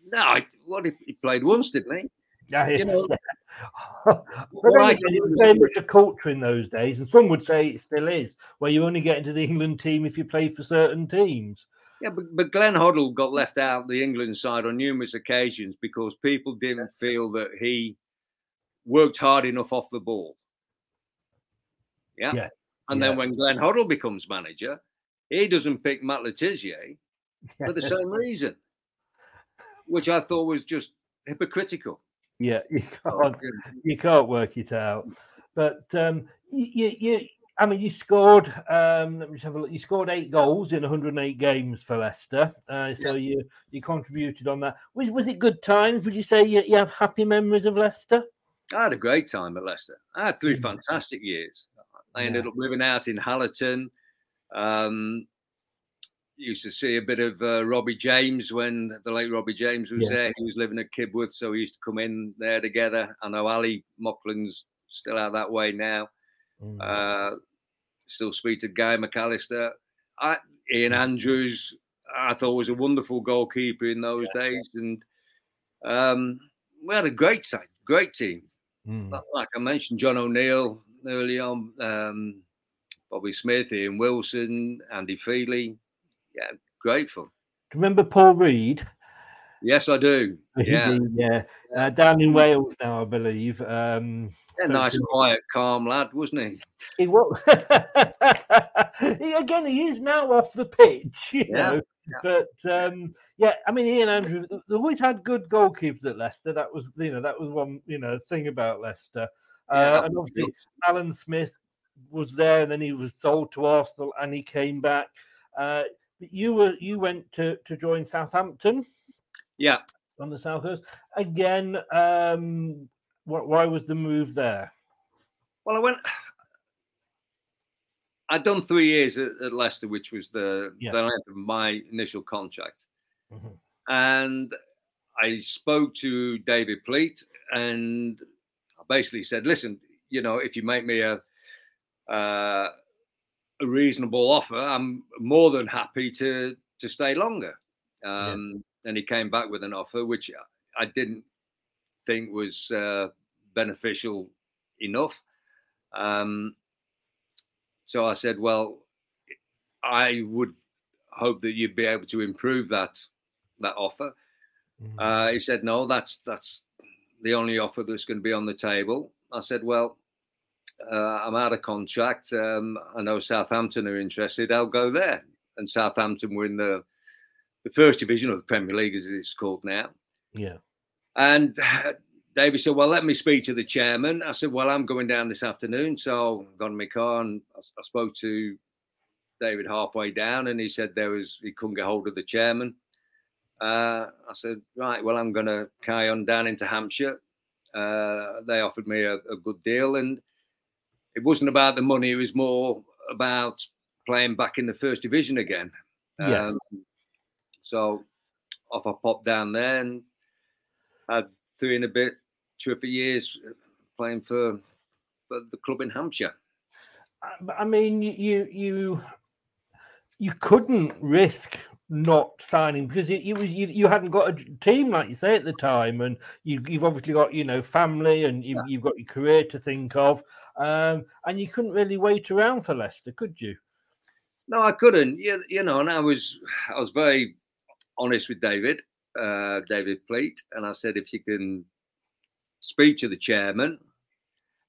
No, what if he played once, didn't he? Yeah, You know, but what then it was very much a culture in those days, and some would say it still is, where you only get into the England team if you play for certain teams. Yeah, but, but Glenn Hoddle got left out of the England side on numerous occasions because people didn't feel that he worked hard enough off the ball. Yeah. Yeah, And yeah. then when Glenn Hoddle becomes manager, he doesn't pick Matt Le Tissier for the same reason, which I thought was just hypocritical. Yeah, you can't you can't work it out. But um, you, you, you I mean, you scored. Um, let me just have a look. You scored eight goals in 108 games for Leicester, uh, so you you contributed on that. Was was it good times? Would you say you, you have happy memories of Leicester? I had a great time at Leicester. I had three fantastic years. I ended Yeah. up living out in Hallaton. Um, used to see a bit of uh, Robbie James when the late Robbie James was Yeah. there. He was living at Kibworth, so we used to come in there together. I know Ali Mauchlen's still out that way now. Mm. Uh, still speak to Gary McAllister. I, Ian Andrews, I thought was a wonderful goalkeeper in those days, and um, we had a great side, great team. Mm. Like I mentioned, John O'Neill early on, um, Bobby Smith, Ian Wilson, Andy Feeley. Yeah, grateful. Do you remember Paul Reed? Yes, I do. Yeah, yeah. Uh, down in Wales now, I believe. Um, a nice, quiet, calm lad, wasn't he? He was he, again. He is now off the pitch, you Yeah, know. But um, yeah, I mean, Ian Andrew. They always had good goalkeepers at Leicester. That was, you know, that was one, you know, thing about Leicester. Yeah, Uh, and obviously, Alan Smith was there, and then he was sold to Arsenal, and he came back. Uh, but you were you went to to join Southampton Yeah. on the south coast again. Um, wh- why was the move there? Well, I went. I'd done three years at, at Leicester, which was the, Yeah. the length of my initial contract. Mhm. And I spoke to David Pleat and basically said, listen, you know, if you make me a, uh, a reasonable offer, I'm more than happy to, to stay longer. Um, And he came back with an offer, which I didn't think was uh, beneficial enough. Um, so I said, well, I would hope that you'd be able to improve that that offer. Uh, he said, no, that's that's the only offer that's going to be on the table. I said, well, uh, I'm out of contract. Um, I know Southampton are interested. I'll go there. And Southampton were in the the first division of the Premier League, as it's called now. Yeah. And David said, Well, let me speak to the chairman. I said, Well, I'm going down this afternoon. So I got in my car and I, I spoke to David halfway down and he said there was he couldn't get hold of the chairman. Uh, I said, Right, well, I'm gonna carry on down into Hampshire. Uh, they offered me a, a good deal and it wasn't about the money, it was more about playing back in the first division again. Yes. Um, so off I popped down there and had three and a bit terrific years playing for, for the club in Hampshire. I- I mean, you you, you couldn't risk not signing because it, it was you, you hadn't got a team like you say at the time, and you, you've obviously got you know family and you, you've got your career to think of, um, and you couldn't really wait around for Leicester, could you? No, I couldn't. You, you know, and I was I was very honest with David, uh, David Pleat, and I said if you can speak to the chairman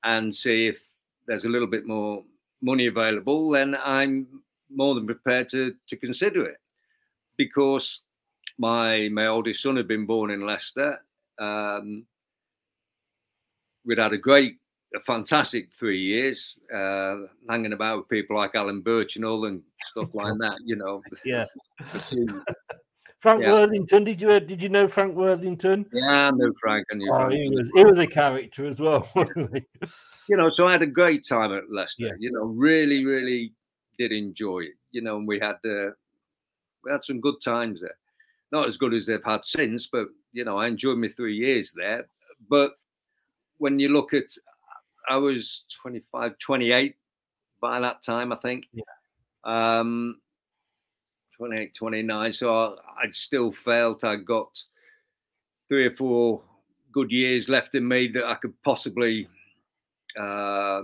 and see if there's a little bit more money available, then I'm more than prepared to to consider it because my my oldest son had been born in Leicester. Um, we'd had a great, a fantastic three years, uh, hanging about with people like Alan Birchinall and stuff like that. You know, yeah. Frank yeah. Worthington, did you did you know Frank Worthington? Yeah, I know Frank. And you oh, he was he was a character as well. you know, so I had a great time at Leicester. Yeah. You know, really, really did enjoy it. You know, and we had uh, we had some good times there. Not as good as they've had since, but you know, I enjoyed my three years there. But when you look at, I was 25, 28 by that time, I think. Yeah. Um, 28, 29. So I, I still felt I got three or four good years left in me that I could possibly uh,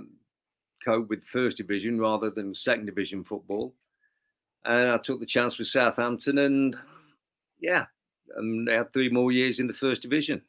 cope with first division rather than second division football. And I took the chance with Southampton, and yeah, and they had three more years in the first division.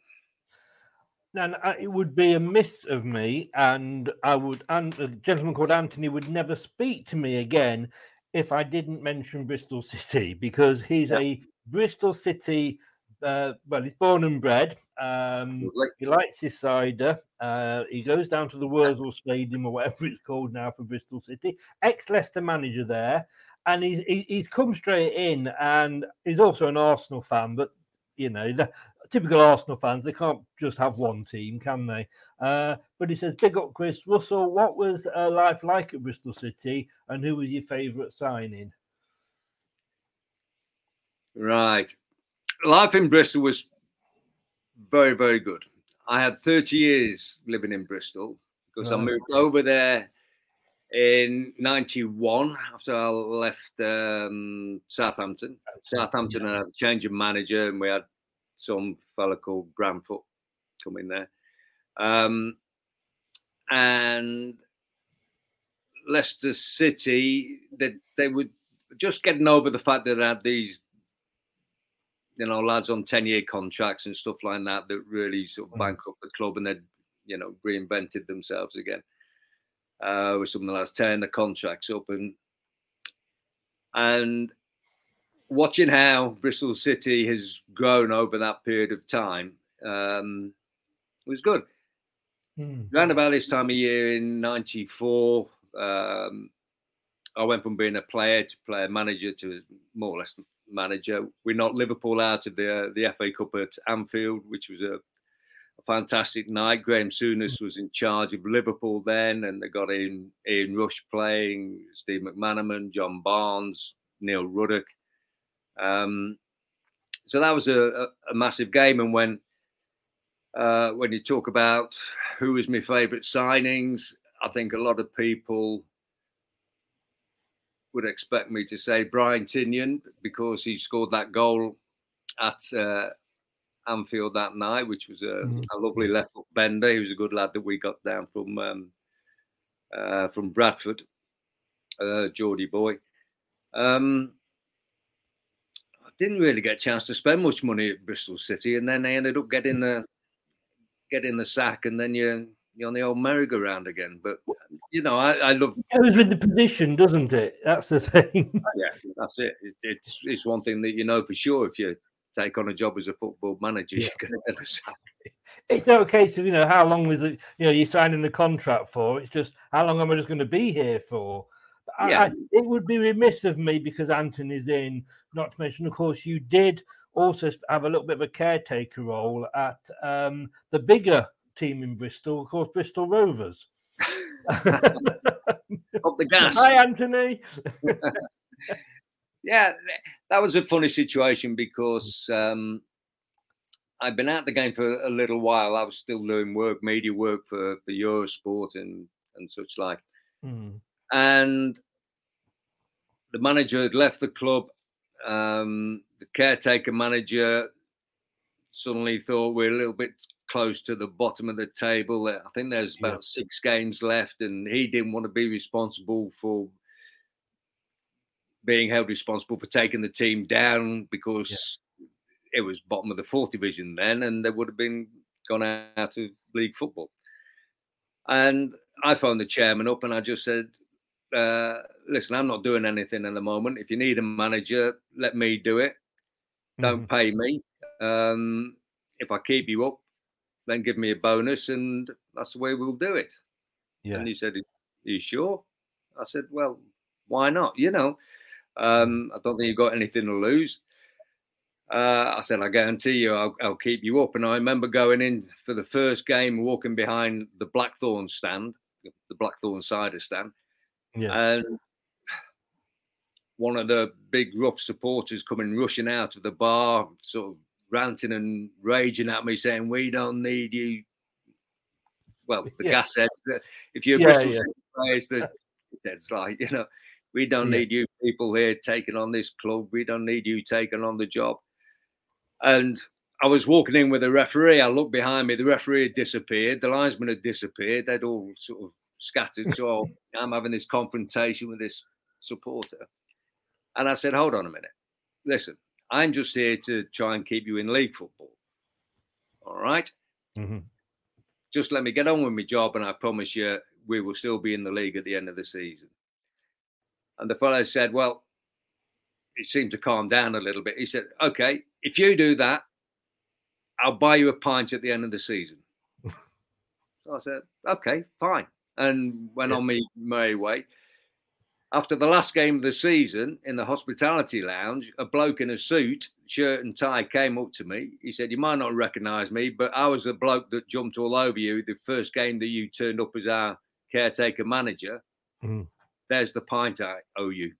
Now, uh, it would be a miss of me, and I would, and a gentleman called Anthony would never speak to me again if I didn't mention Bristol City because he's yeah. a Bristol City. Uh, well, he's born and bred. Um, he likes his cider. Uh, he goes down to the Wurzels Stadium or whatever it's called now for Bristol City. Ex Leicester manager there, and he's he's come straight in, and he's also an Arsenal fan. But you know, the typical Arsenal fans, they can't just have one team, can they? Uh, but he says, "Big up, Chris Russell. What was uh, life like at Bristol City, and who was your favourite signing?" Right, life in Bristol was very, very good. I had 30 years living in Bristol because I moved over there in 91 after I left um, Southampton. Southampton had a change of manager and we had some fella called Branfoot come in there. Um, and Leicester City, they, they were just getting over the fact that they had these, you know, lads on 10 year contracts and stuff like that that really sort of mm. bankrupt the club and they'd, you know, reinvented themselves again uh, with some of the lads tearing the contracts up and and watching how Bristol City has grown over that period of time um, was good. Mm. Around about this time of year in '94, um, I went from being a player to player manager to more or less manager. We knocked Liverpool out of the the FA Cup at Anfield, which was a, a fantastic night. Graeme Souness was in charge of Liverpool then, and they got in Ian Rush playing, Steve McManaman, John Barnes, Neil Ruddock. Um, so that was a, a, massive game. And when uh, when you talk about who was my favourite signings, I think a lot of people would expect me to say Brian Tinnion because he scored that goal at uh, Anfield that night, which was a, mm-hmm. a, lovely left foot bender. He was a good lad that we got down from um, uh, from Bradford, uh, Geordie boy. Um, didn't really get a chance to spend much money at Bristol City, and then they ended up getting the getting the sack, and then you're you're on the old merry-go-round again. But you know, I, I love. It goes with the position, doesn't it? That's the thing. yeah, that's it. it. It's it's one thing that you know for sure. If you take on a job as a football manager, yeah. you're going to get a sack. It's not a case of you know how long was it? You know, you're signing the contract for. It's just how long am I just going to be here for? yeah. I, it would be remiss of me because Anton is in, not to mention, of course, you did also have a little bit of a caretaker role at um, the bigger team in Bristol, of course, Bristol Rovers. Up the gas. Hi, Anthony. yeah, that was a funny situation because um, I'd been out the game for a little while. I was still doing work, media work for, for Eurosport and, and such like. Mm. And the manager had left the club um, the caretaker manager suddenly thought we're a little bit close to the bottom of the table. I think there's about yeah. six games left, and he didn't want to be responsible for being held responsible for taking the team down because yeah. it was bottom of the fourth division then, and they would have been gone out of league football. And I phoned the chairman up and I just said, uh, "Listen, I'm not doing anything at the moment. If you need a manager, let me do it. Don't mm-hmm. pay me. Um, if I keep you up, then give me a bonus, and that's the way we'll do it." Yeah. And he said, "Are you sure?" I said, "Well, why not? You know." Um, I don't think you've got anything to lose. Uh, I said, I guarantee you, I'll, I'll, keep you up. And I remember going in for the first game, walking behind the Blackthorn stand, the Blackthorn cider stand. Yeah. And one of the big rough supporters coming rushing out of the bar, sort of ranting and raging at me, saying, We don't need you. Well, the yeah. gas heads, uh, if you're yeah, Bristol yeah. players, the it's like, you know, we don't yeah. need you people here taking on this club. We don't need you taking on the job. And I was walking in with a referee. I looked behind me. The referee had disappeared. The linesman had disappeared. They'd all sort of scattered. So I'm having this confrontation with this supporter. And I said, hold on a minute. Listen, I'm just here to try and keep you in league football. All right? mm-hmm. Just let me get on with my job, and I promise you, we will still be in the league at the end of the season. And the fellow said, Well, it seemed to calm down a little bit. He said, Okay, if you do that, I'll buy you a pint at the end of the season. so I said, Okay, fine. And went yeah. on me merry way. After the last game of the season in the hospitality lounge, a bloke in a suit, shirt and tie came up to me. He said, You might not recognize me, but I was the bloke that jumped all over you the first game that you turned up as our caretaker manager. Mm there's the pint I owe you.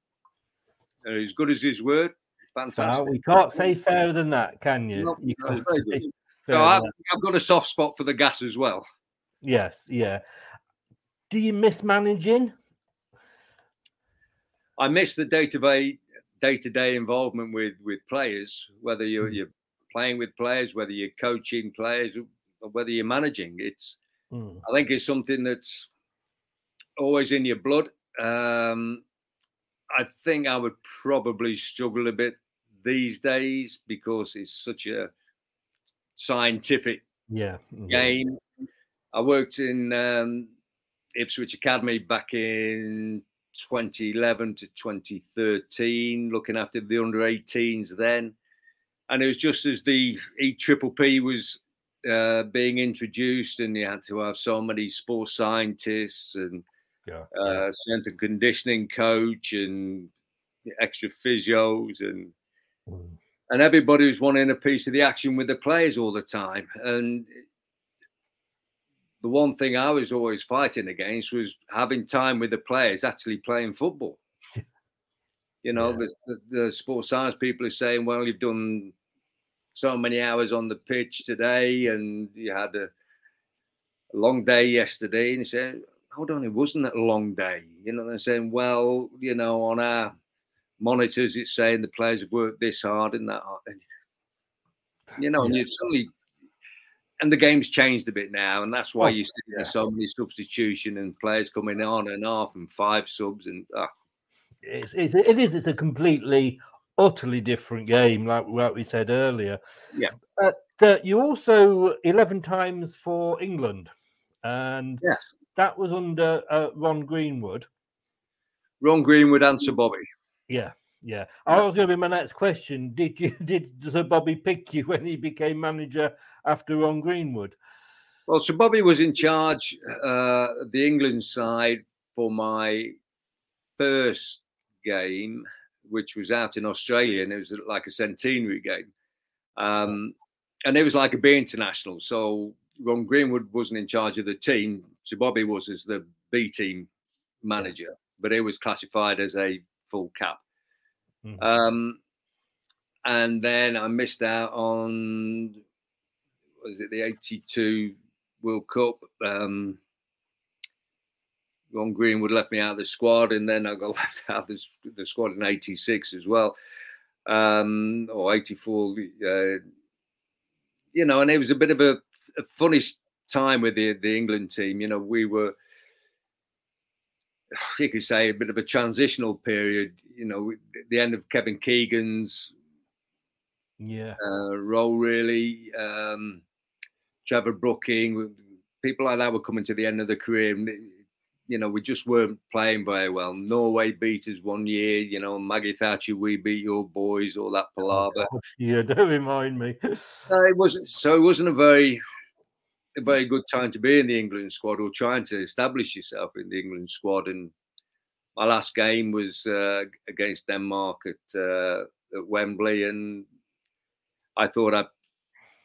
And as good as his word, fantastic. We can't say fairer than that, can you? You no, so I've, I've got a soft spot for the gas as well. Yes, yeah. Do you miss managing? I miss the day to day day to day involvement with with players, whether you're, mm. you're playing with players, whether you're coaching players, or whether you're managing. It's mm. I think it's something that's always in your blood. Um, I think I would probably struggle a bit these days because it's such a scientific yeah. game. I worked in um, Ipswich Academy back in 2011 to 2013, looking after the under 18s then. And it was just as the E Triple P was uh, being introduced, and you had to have so many sports scientists and yeah, uh, strength and conditioning coach and extra physios and mm. and everybody was wanting a piece of the action with the players all the time. And the one thing I was always fighting against was having time with the players actually playing football. you know, yeah. the, the, the sports science people are saying, well, you've done so many hours on the pitch today and you had a, a long day yesterday. And he said, hold on, it wasn't a long day. You know, they're saying, well, you know, on our monitors, it's saying the players have worked this hard and that hard. You know, yeah. and you suddenly, and the game's changed a bit now, and that's why oh, you see yeah. so many substitution and players coming on and off and five subs and. Uh, it's, it's, it is. It's a completely, utterly different game, like like we said earlier. Yeah. But uh, you also eleven times for England, and yes, that was under uh, Ron Greenwood. Ron Greenwood and Sir Bobby. Yeah, yeah. I was going to be my next question. Did you did Sir Bobby pick you when he became manager after Ron Greenwood? Well, Sir Bobby was in charge uh, the England side for my first game, which was out in Australia, and it was like a centenary game. Um, and it was like a B international. So Ron Greenwood wasn't in charge of the team. So Bobby was as the B team manager, but it was classified as a full cap. Mm-hmm. Um, and then I missed out on was it the '82 World Cup? Um, Ron Greenwood left me out of the squad, and then I got left out of the, the squad in '86 as well. um, or 84. Uh, you know, and it was a bit of a, a funny time with the, the England team. You know, we were, you could say, a bit of a transitional period. You know, the end of Kevin Keegan's yeah uh, role, really. Um, Trevor Brooking, people like that were coming to the end of the career. You know, we just weren't playing very well. Norway beat us one year. You know, Maggie Thatcher, we beat your boys, all that palaver. Oh, yeah, don't remind me. Uh, it wasn't so. It wasn't a very a very good time to be in the England squad or trying to establish yourself in the England squad. And my last game was uh, against Denmark at, uh, at Wembley, and I thought I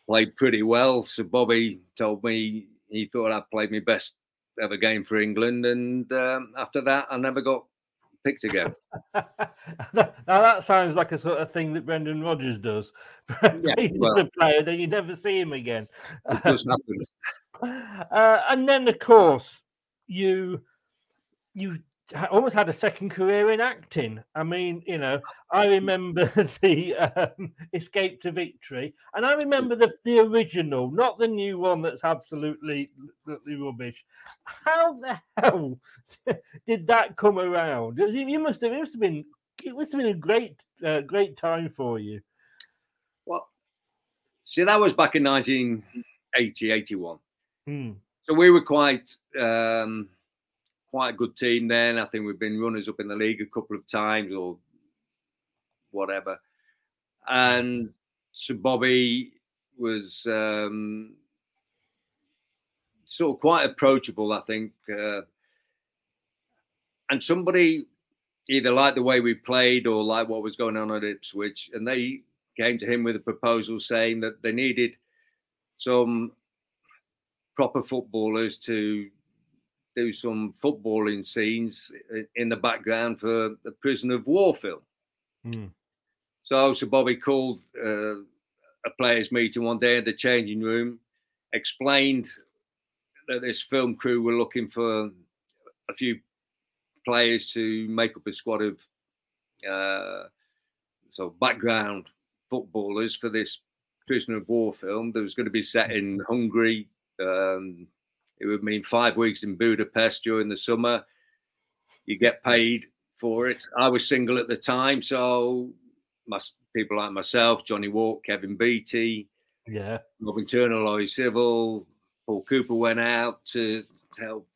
played pretty well. So Bobby told me he thought I played my best ever game for England, and um, after that, I never got picked again. now that sounds like a sort of thing that Brendan Rodgers does. Yeah, He's well- the player, then you never see him again. It does happen. Uh, and then, of course, you you almost had a second career in acting. I mean, you know, I remember the um, Escape to Victory, and I remember the the original, not the new one that's absolutely, absolutely rubbish. How the hell did that come around? You must have, it must have been, it must have been a great, uh, great time for you. Well, see, that was back in 1980, 81. Hmm. So we were quite um, quite a good team then. I think we've been runners up in the league a couple of times or whatever. And so Bobby was um, sort of quite approachable, I think. Uh, and somebody either liked the way we played or liked what was going on at Ipswich, and they came to him with a proposal saying that they needed some proper footballers to do some footballing scenes in the background for the Prison of War film. Hmm. So, so Bobby called uh, a players' meeting one day in the changing room, explained that this film crew were looking for a few players to make up a squad of uh, so background footballers for this prisoner of war film that was going to be set in Hungary. Um, it would mean five weeks in Budapest during the summer. You get paid for it. I was single at the time, so my, people like myself, Johnny Wark, Kevin Beattie, Yeah. Robin Turner, Laurie Sivell, Paul Cooper went out to, to help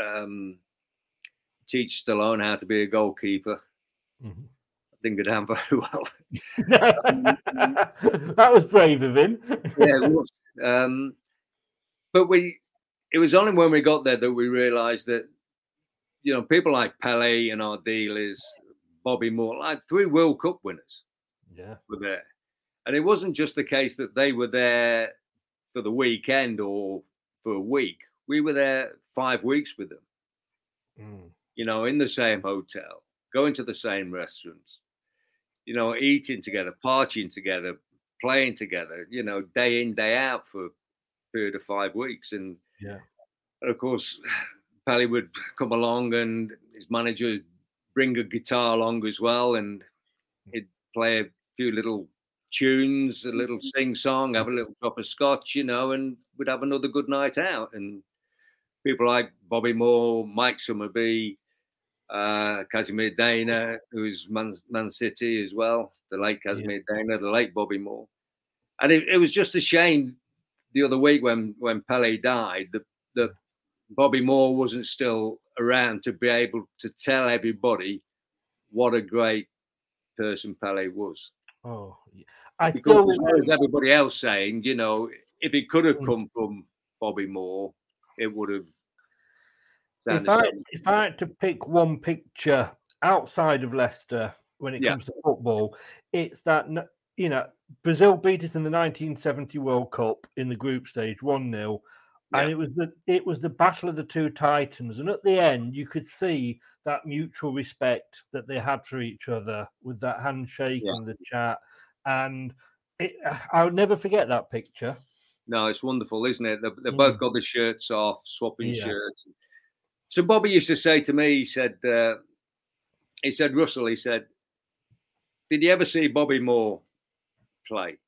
um, teach Stallone how to be a goalkeeper. Mhm. I didn't go down very well. that was brave of him. yeah, it was. Um, but we, it was only when we got there that we realised that, you know, people like Pele and Ardiles, Bobby Moore, like three World Cup winners Yeah. were there, and it wasn't just the case that they were there for the weekend or for a week. We were there five weeks with them. Mm. You know, in the same hotel, going to the same restaurants, you know, eating together, partying together, playing together, you know, day in, day out for a period of five weeks. And, Yeah. of course, Pally would come along and his manager would bring a guitar along as well. And he'd play a few little tunes, a little sing song, have a little drop of scotch, you know, and we'd have another good night out. And people like Bobby Moore, Mike Summerbee, uh, Kazimierz Deyna, who's Man, Man City as well, the late Kazimierz Deyna, the late Bobby Moore. And it, it was just a shame the other week when when Pele died that that Bobby Moore wasn't still around to be able to tell everybody what a great person Pele was. Oh, yeah. I Because as well as everybody else saying, you know, if it could have come from Bobby Moore, it would have. if I if I had to pick one picture outside of Leicester when it Yeah. comes to football, it's that you know Brazil beat us in the 1970 World Cup in the group stage one 0 and it was the it was the battle of the two titans, and at the end you could see that mutual respect that they had for each other with that handshake Yeah. and the chat, and it, I'll never forget that picture. No, it's wonderful, isn't it? They, they Mm. both got the shirts off, swapping Yeah. shirts. So Bobby used to say to me, he said, uh, he said, Russell, he said, Did you ever see Bobby Moore play?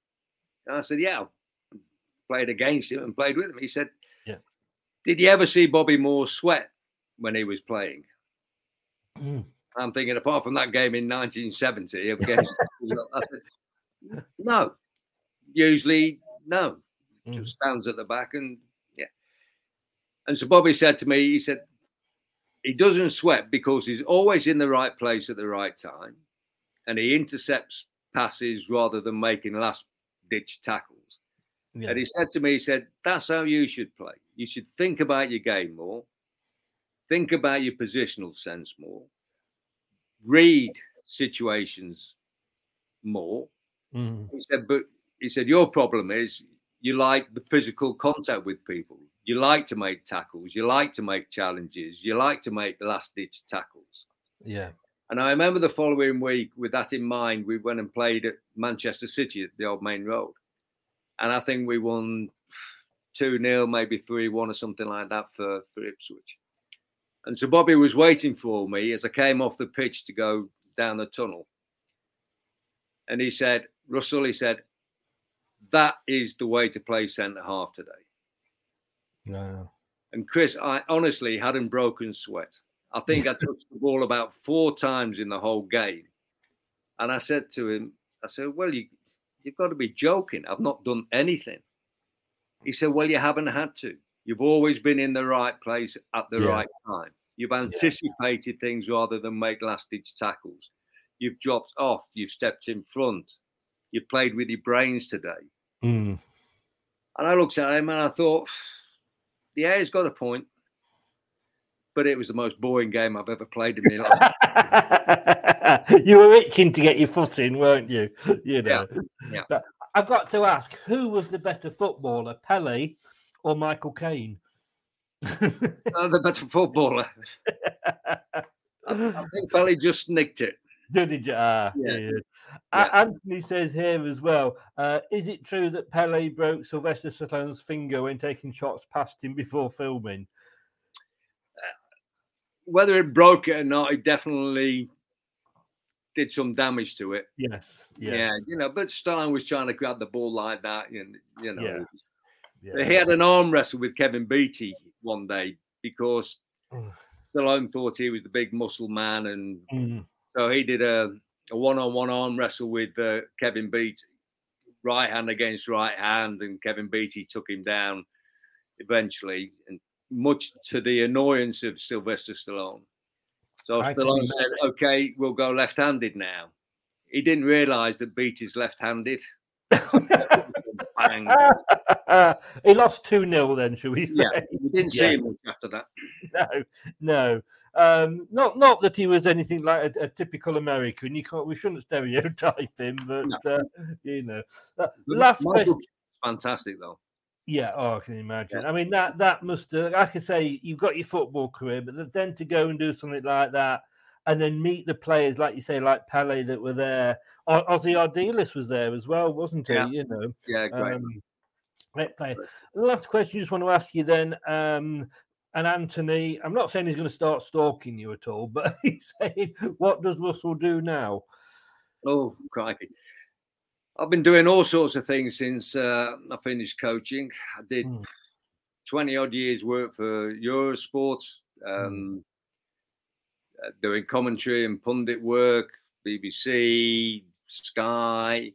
And I said, Yeah, I played against him and played with him. He said, Yeah. Did you ever see Bobby Moore sweat when he was playing? Mm. I'm thinking, apart from that game in 1970 against, I said, no. Usually, no. Mm. Just stands at the back and yeah. And so Bobby said to me, he said, he doesn't sweat because he's always in the right place at the right time, and he intercepts passes rather than making last ditch tackles. Yeah. And he said to me, he said, that's how you should play. You should think about your game more, think about your positional sense more, read situations more. Mm. He said, but he said, your problem is you like the physical contact with people. You like to make tackles. You like to make challenges. You like to make last ditch tackles. Yeah. And I remember the following week, with that in mind, we went and played at Manchester City at the Old Maine Road. And I think we won 2 0, maybe 3 1 or something like that for, for Ipswich. And so Bobby was waiting for me as I came off the pitch to go down the tunnel. And he said, Russell, he said, that is the way to play centre half today. No. And Chris, I honestly hadn't broken sweat. I think I touched the ball about four times in the whole game. And I said to him, I said, Well, you, you've got to be joking. I've not done anything. He said, Well, you haven't had to. You've always been in the right place at the Yeah. right time. You've anticipated things rather than make last ditch tackles. You've dropped off. You've stepped in front. You've played with your brains today. Mm. And I looked at him and I thought, yeah, he's got a point. But it was the most boring game I've ever played in my life. you were itching to get your foot in, weren't you? You know. yeah. But I've got to ask, who was the better footballer, Pele or Michael Caine? Oh, the better footballer. I, I think Pele just nicked it. Did you? Ah, Yeah. yeah. Yeah. A- Anthony says here as well. Uh, is it true that Pele broke Sylvester Stallone's finger when taking shots past him before filming? Whether it broke it or not, it definitely did some damage to it. Yes. Yeah, you know, but Stallone was trying to grab the ball like that, and you know, Yeah. was- he had an arm wrestle with Kevin Beattie one day because. Stallone thought he was the big muscle man, and Mm. so he did a, a one-on-one arm wrestle with uh, Kevin Beattie, right hand against right hand, and Kevin Beattie took him down eventually, and much to the annoyance of Sylvester Stallone. So I Stallone said, "Okay, we'll go left-handed now." He didn't realise that Beattie's left-handed. He lost 2 0 then, should we say? Yeah, we didn't see him much after that. no, no. Um, not not that he was anything like a, a typical American. You can't. We shouldn't stereotype him, but uh, you know. Uh, last Michael question. Fantastic though. Yeah, oh, I can imagine. I mean, that that must, have, like I say, you've got your football career, but then to go and do something like that, and then meet the players, like you say, like Pele that were there. O- Ozzy Ardiles was there as well, wasn't he? Yeah. You know, Yeah, great. um, great player. Last question, just want to ask you then. Um, and Anthony, I'm not saying he's going to start stalking you at all, but he's saying, what does Russell do now? Oh, crikey. I've been doing all sorts of things since uh, I finished coaching. I did 20 odd years work for Eurosport, um, uh, doing commentary and pundit work, BBC, Sky,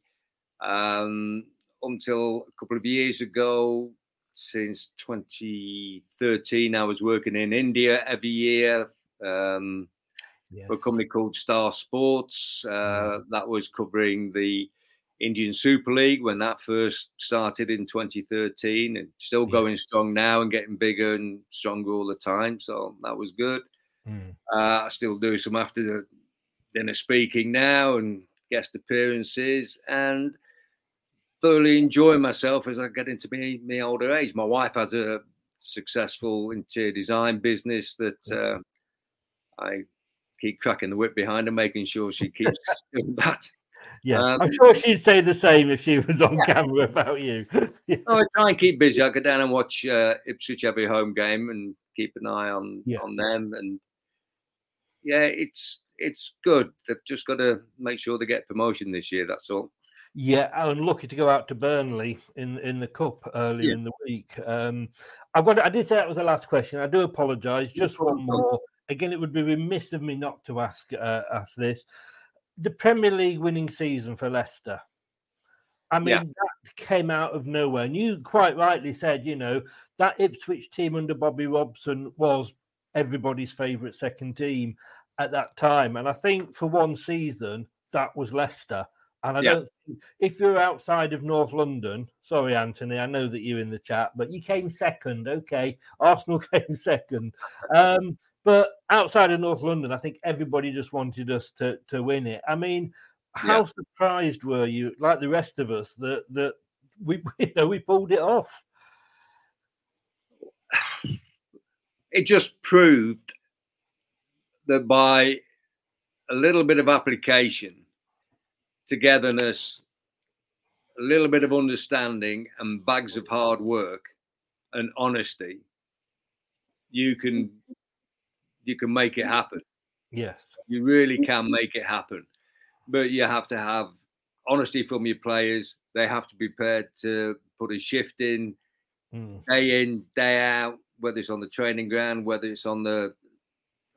um, until a couple of years ago. Since 2013, I was working in India every year. Um, for a company called Star Sports. Uh, that was covering the Indian Super League when that first started in 2013, and still going strong now and getting bigger and stronger all the time. So that was good. Mm. Uh, I still do some after the dinner speaking now and guest appearances, and thoroughly enjoy myself as I get into me my older age. My wife has a successful interior design business that uh, I keep cracking the whip behind her, making sure she keeps doing that. Yeah, Um, I'm sure she'd say the same if she was on camera about you. No, I try and keep busy. I go down and watch uh, Ipswich every home game and keep an eye on Yeah. on them. And yeah, it's it's good. They've just got to make sure they get promotion this year. That's all. Yeah, and lucky to go out to Burnley in in the cup early Yeah. in the week. Um, I've got. I did say that was the last question. I do apologise. Just one more. Again, it would be remiss of me not to ask uh, ask this. The Premier League winning season for Leicester. I mean, Yeah. that came out of nowhere. And you quite rightly said, you know, that Ipswich team under Bobby Robson was everybody's favourite second team at that time. And I think for one season, that was Leicester. And I Yeah. don't think, if you're outside of North London, sorry, Anthony, I know that you're in the chat, but you came second. Okay. Arsenal came second. Um, but outside of North London, I think everybody just wanted us to, to win it. I mean, how Yeah. surprised were you, like the rest of us, that that we you know we pulled it off? It just proved that by a little bit of application, togetherness, a little bit of understanding, and bags of hard work and honesty, you can you can make it happen. Yes. You really can make it happen, but you have to have honesty from your players. They have to be prepared to put a shift in Mm. day in, day out, whether it's on the training ground, whether it's on the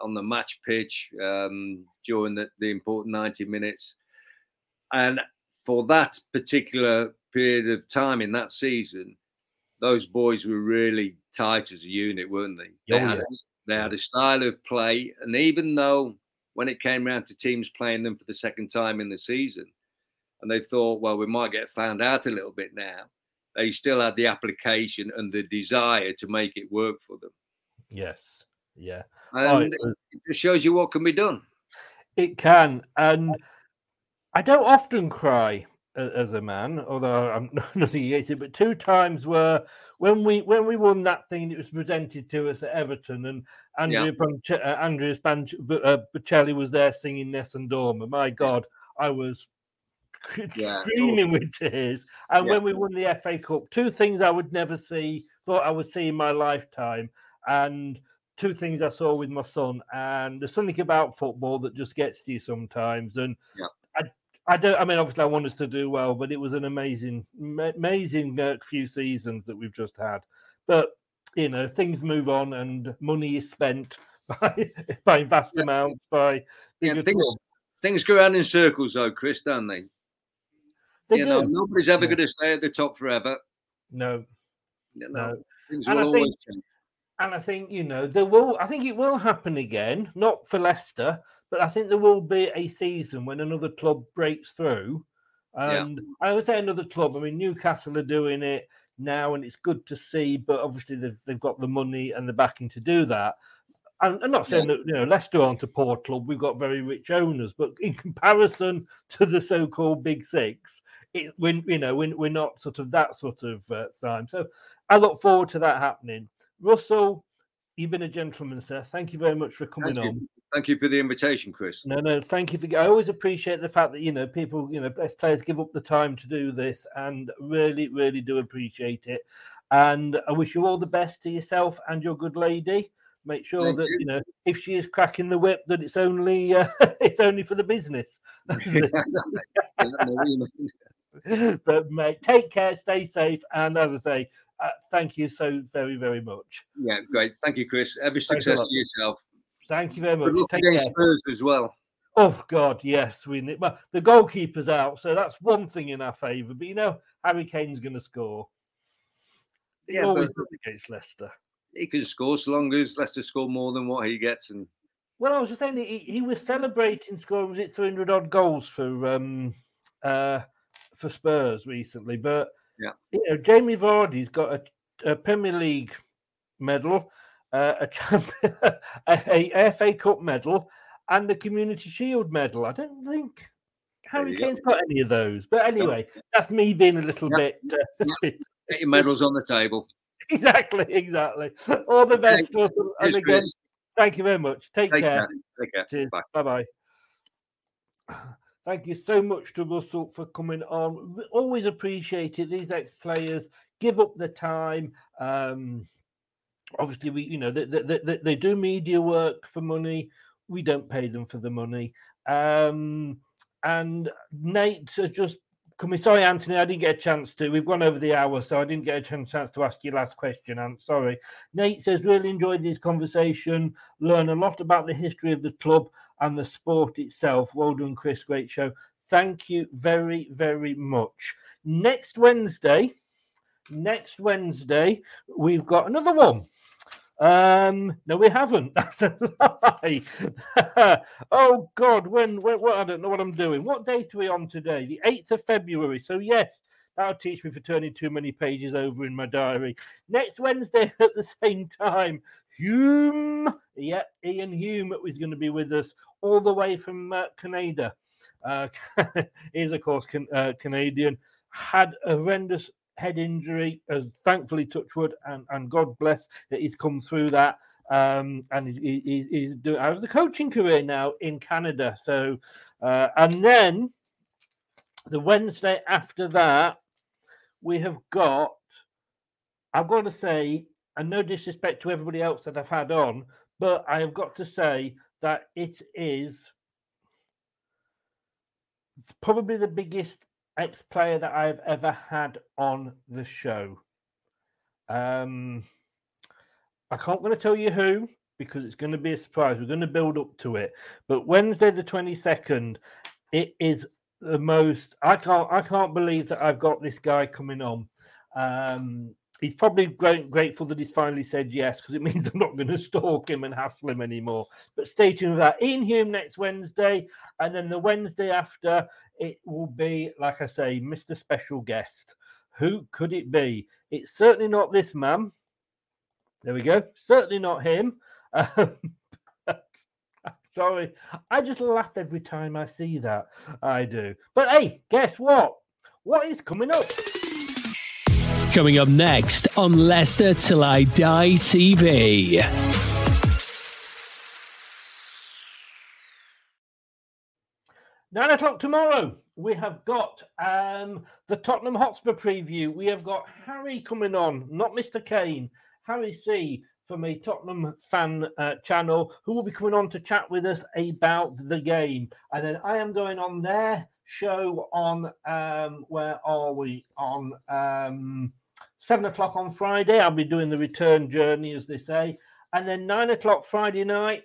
on the match pitch um, during the, the important 90 minutes. And for that particular period of time in that season, those boys were really tight as a unit, weren't they? They, Oh, had, yeah. a, they had a style of play. And even though when it came round to teams playing them for the second time in the season, and they thought, well, we might get found out a little bit now, they still had the application and the desire to make it work for them. Yes. Yeah. And Oh, it it, just shows you what can be done. It can, and I don't often cry as a man, although I'm nothing against it. But two times were when we when we won that thing, it was presented to us at Everton, and Andrea Panche- uh, Andreas B- uh, Bocelli was there singing Nessun Dorma. My God, I was Yeah. screaming with tears. And Yeah. when we won the FA Cup, two things I would never see, thought I would see in my lifetime, and two things I saw with my son. And there's something about football that just gets to you sometimes. And Yeah. I, don't. I mean, obviously, I want us to do well, but it was an amazing, amazing uh, few seasons that we've just had. But you know, things move on, and money is spent by by vast amounts by Yeah, things things go around in circles, though, Chris, don't they? They you know, nobody's ever Yeah. going to stay at the top forever. No, You know, no. things And will I always think- change. And I think, you know, there will, I think it will happen again, not for Leicester, but I think there will be a season when another club breaks through. Yeah. And I would say another club, I mean, Newcastle are doing it now, and it's good to see, but obviously they've, they've got the money and the backing to do that. And I'm not saying that, you know, Leicester aren't a poor club, we've got very rich owners, but in comparison to the so called Big Six, it, when you know, we're, we're not sort of that sort of uh, time. So I look forward to that happening. Russell, you've been a gentleman, sir. Thank you very much for coming on. Thank you for the invitation, Chris. No, no, thank you for. I always appreciate the fact that you know people, you know, best players give up the time to do this, and really, really do appreciate it. And I wish you all the best to yourself and your good lady. Make sure Thank that you. you know if she is cracking the whip, that it's only uh, it's only for the business. but mate, take care, stay safe, and as I say, uh, thank you so very, very much. Yeah, great. Thank you, Chris. Every success to yourself. Thank you very much. Take against. Spurs as well. Oh God, yes, we need. Well, the goalkeeper's out, so that's one thing in our favour. But you know, Harry Kane's going to score. He Yeah, always does against Leicester. He can score so long as Leicester score more than what he gets. And Well, I was just saying he, he was celebrating scoring was it 300 odd goals for um uh for Spurs recently, but yeah, you know Jamie Vardy's got a, a Premier League medal, uh, a, champion, a, a FA Cup medal, and a Community Shield medal. I don't think Harry you go. Kane's got any of those, but anyway, that's me being a little Yeah. bit. Uh, get your medals on the table. exactly, exactly. All the best, Russell, and Cheers, again, thank you very much. Take, Take care. care. Take care. Cheers. Bye bye. Thank you so much to Russell for coming on. We Always appreciate it. These ex players give up the time. Um, obviously, we you know they, they, they, they do media work for money. we don't pay them for the money. Um, and Nate has just coming. Sorry, Anthony, I didn't get a chance to. We've gone over the hour, so I didn't get a chance to ask your last question. I'm sorry. Nate says, really enjoyed this conversation, learn a lot about the history of the club and the sport itself. Well done, Chris. Great show. Thank you very, very much. Next Wednesday, next Wednesday, we've got another one. Um, no, we haven't. That's a lie. oh God, when, when what I don't know what I'm doing. What date are we on today? The 8th of February. So yes, that'll teach me for turning too many pages over in my diary. Next Wednesday at the same time, Hume. Yeah, Iain Hume is going to be with us all the way from uh, Canada. Uh, he's of course can, uh, Canadian. Had a horrendous head injury, as thankfully Touchwood, and, and God bless that he's come through that. Um, and he's, he's, he's doing how's the coaching career now in Canada. So, uh, and then the Wednesday after that, we have got. I've got to say, and no disrespect to everybody else that I've had on, but I have got to say that it is probably the biggest ex player that I've ever had on the show. Um, I can't going to tell you who because it's going to be a surprise. We're going to build up to it. But Wednesday the 22nd, it is the most I can't I can't believe that I've got this guy coming on. Um, he's probably grateful that he's finally said yes because it means I'm not going to stalk him and hassle him anymore. But stay tuned for that. Iain Hume next Wednesday, and then the Wednesday after it will be, like I say, Mr. Special Guest. Who could it be? It's certainly not this man. There we go. Certainly not him. Um, sorry, I just laugh every time I see that. I do. But hey, guess what? What is coming up? Coming up next on Leicester Till I Die TV. Nine o'clock tomorrow. We have got um, the Tottenham Hotspur preview. We have got Harry coming on, not Mr. Kane. Harry C from a Tottenham fan uh, channel who will be coming on to chat with us about the game. And then I am going on their show on um, where are we on um, seven o'clock on Friday. I'll be doing the return journey, as they say. And then nine o'clock Friday night,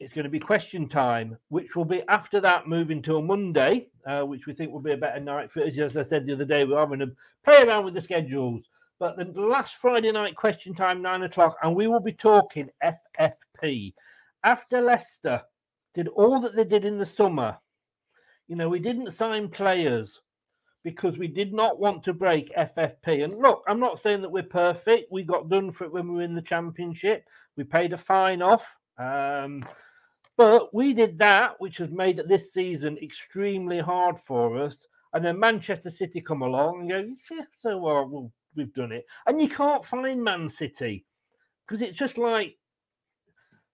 it's going to be question time, which will be after that moving to a Monday, uh, which we think will be a better night for us. As I said the other day, we're having to play around with the schedules. But the last Friday night question time, nine o'clock, and we will be talking FFP. After Leicester did all that they did in the summer, you know, we didn't sign players because we did not want to break FFP. And look, I'm not saying that we're perfect. We got done for it when we were in the championship. We paid a fine off. Um, but we did that, which has made this season extremely hard for us. And then Manchester City come along and go, yeah, so well, we've done it. And you can't find Man City because it's just like,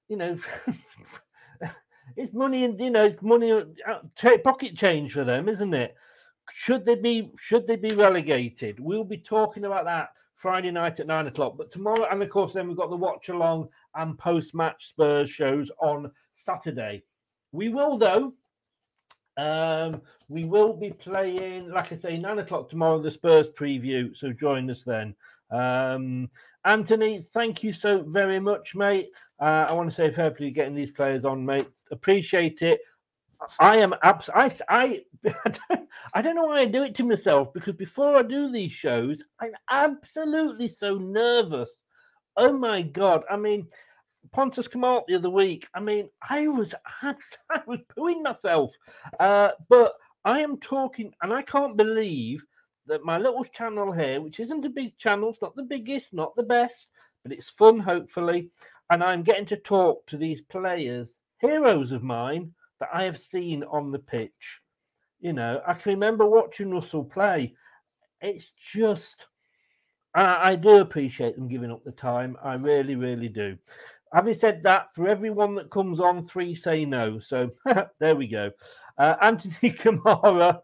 you know, it's money and you know, it's money uh, pocket change for them, isn't it? Should they be should they be relegated? We'll be talking about that Friday night at nine o'clock. But tomorrow, and of course, then we've got the watch along and post match Spurs shows on Saturday. We will though. Um, we will be playing, like I say, nine o'clock tomorrow, the Spurs preview. So join us then. Um, Anthony, thank you so very much, mate. Uh, I want to say fair play getting these players on, mate. Appreciate it. I am abs- I, I, I don't know why I do it to myself because before I do these shows, I'm absolutely so nervous. Oh my god! I mean, Pontus come out the other week. I mean, I was I was pooing myself. Uh, but I am talking, and I can't believe that my little channel here, which isn't a big channel, it's not the biggest, not the best, but it's fun, hopefully. And I'm getting to talk to these players, heroes of mine that I have seen on the pitch. You know, I can remember watching Russell play. It's just, I, I do appreciate them giving up the time. I really, really do. Having said that, for everyone that comes on, three say no. So there we go. Uh, Anthony Kamara,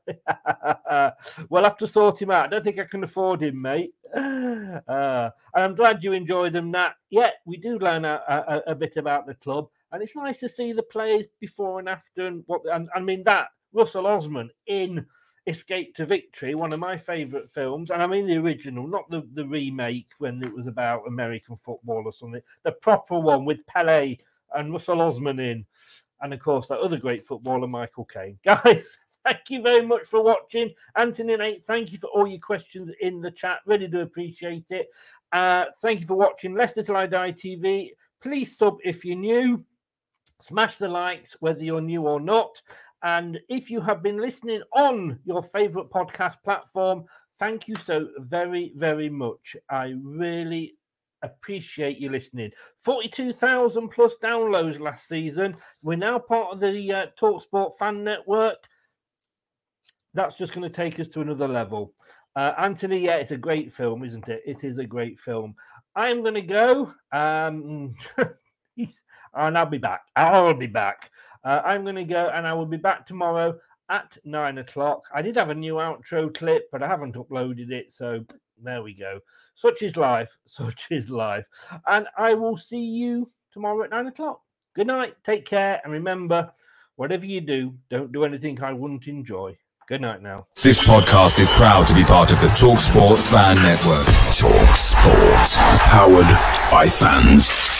we'll have to sort him out. I don't think I can afford him, mate. Uh, I'm glad you enjoyed them. That, yeah, we do learn a, a, a bit about the club. And it's nice to see the players before and after. And what and I mean that Russell Osman in Escape to Victory, one of my favourite films, and I mean the original, not the, the remake when it was about American football or something, the proper one with Pele and Russell Osman in, and of course that other great footballer, Michael Caine. Guys, thank you very much for watching. Anthony and Nate, thank you for all your questions in the chat. Really do appreciate it. Uh, thank you for watching Leicester Till I Die TV. Please sub if you're new. Smash the likes, whether you're new or not. And if you have been listening on your favorite podcast platform, thank you so very, very much. I really appreciate you listening. 42,000 plus downloads last season. We're now part of the uh, Talksport fan network. That's just going to take us to another level. Uh, Anthony, yeah, it's a great film, isn't it? It is a great film. I'm going to go. Um, and I'll be back. I'll be back. Uh, I'm going to go and I will be back tomorrow at nine o'clock. I did have a new outro clip, but I haven't uploaded it. So there we go. Such is life. Such is life. And I will see you tomorrow at nine o'clock. Good night. Take care. And remember, whatever you do, don't do anything I wouldn't enjoy. Good night now. This podcast is proud to be part of the Talk TalkSport Fan Network. Talk TalkSport. Powered by fans.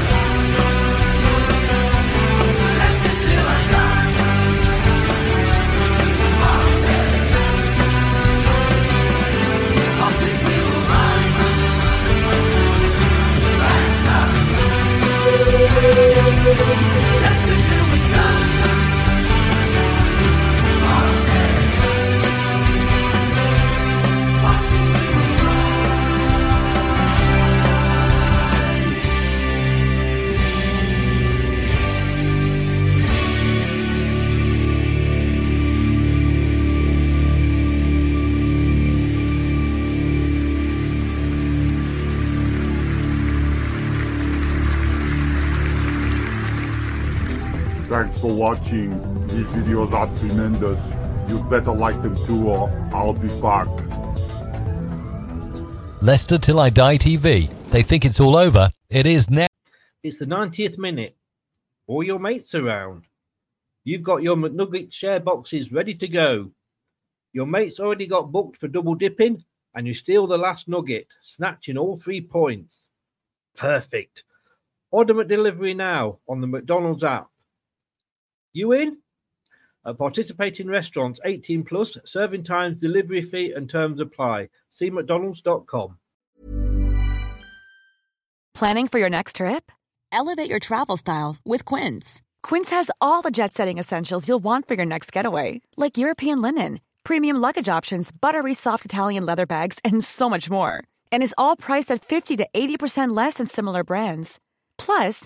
Watching. These videos are tremendous. You'd better like them too or I'll be back. Leicester Till I Die TV. They think it's all over. It is now. It's the 90th minute. All your mates around. You've got your McNugget share boxes ready to go. Your mates already got booked for double dipping, and you steal the last nugget, snatching all three points. Perfect. Order McDelivery now on the McDonald's app. You in? At participating restaurants 18 plus, serving times, delivery fee, and terms apply. See McDonald's.com. Planning for your next trip? Elevate your travel style with Quince. Quince has all the jet setting essentials you'll want for your next getaway, like European linen, premium luggage options, buttery soft Italian leather bags, and so much more. And is all priced at 50 to 80% less than similar brands. Plus,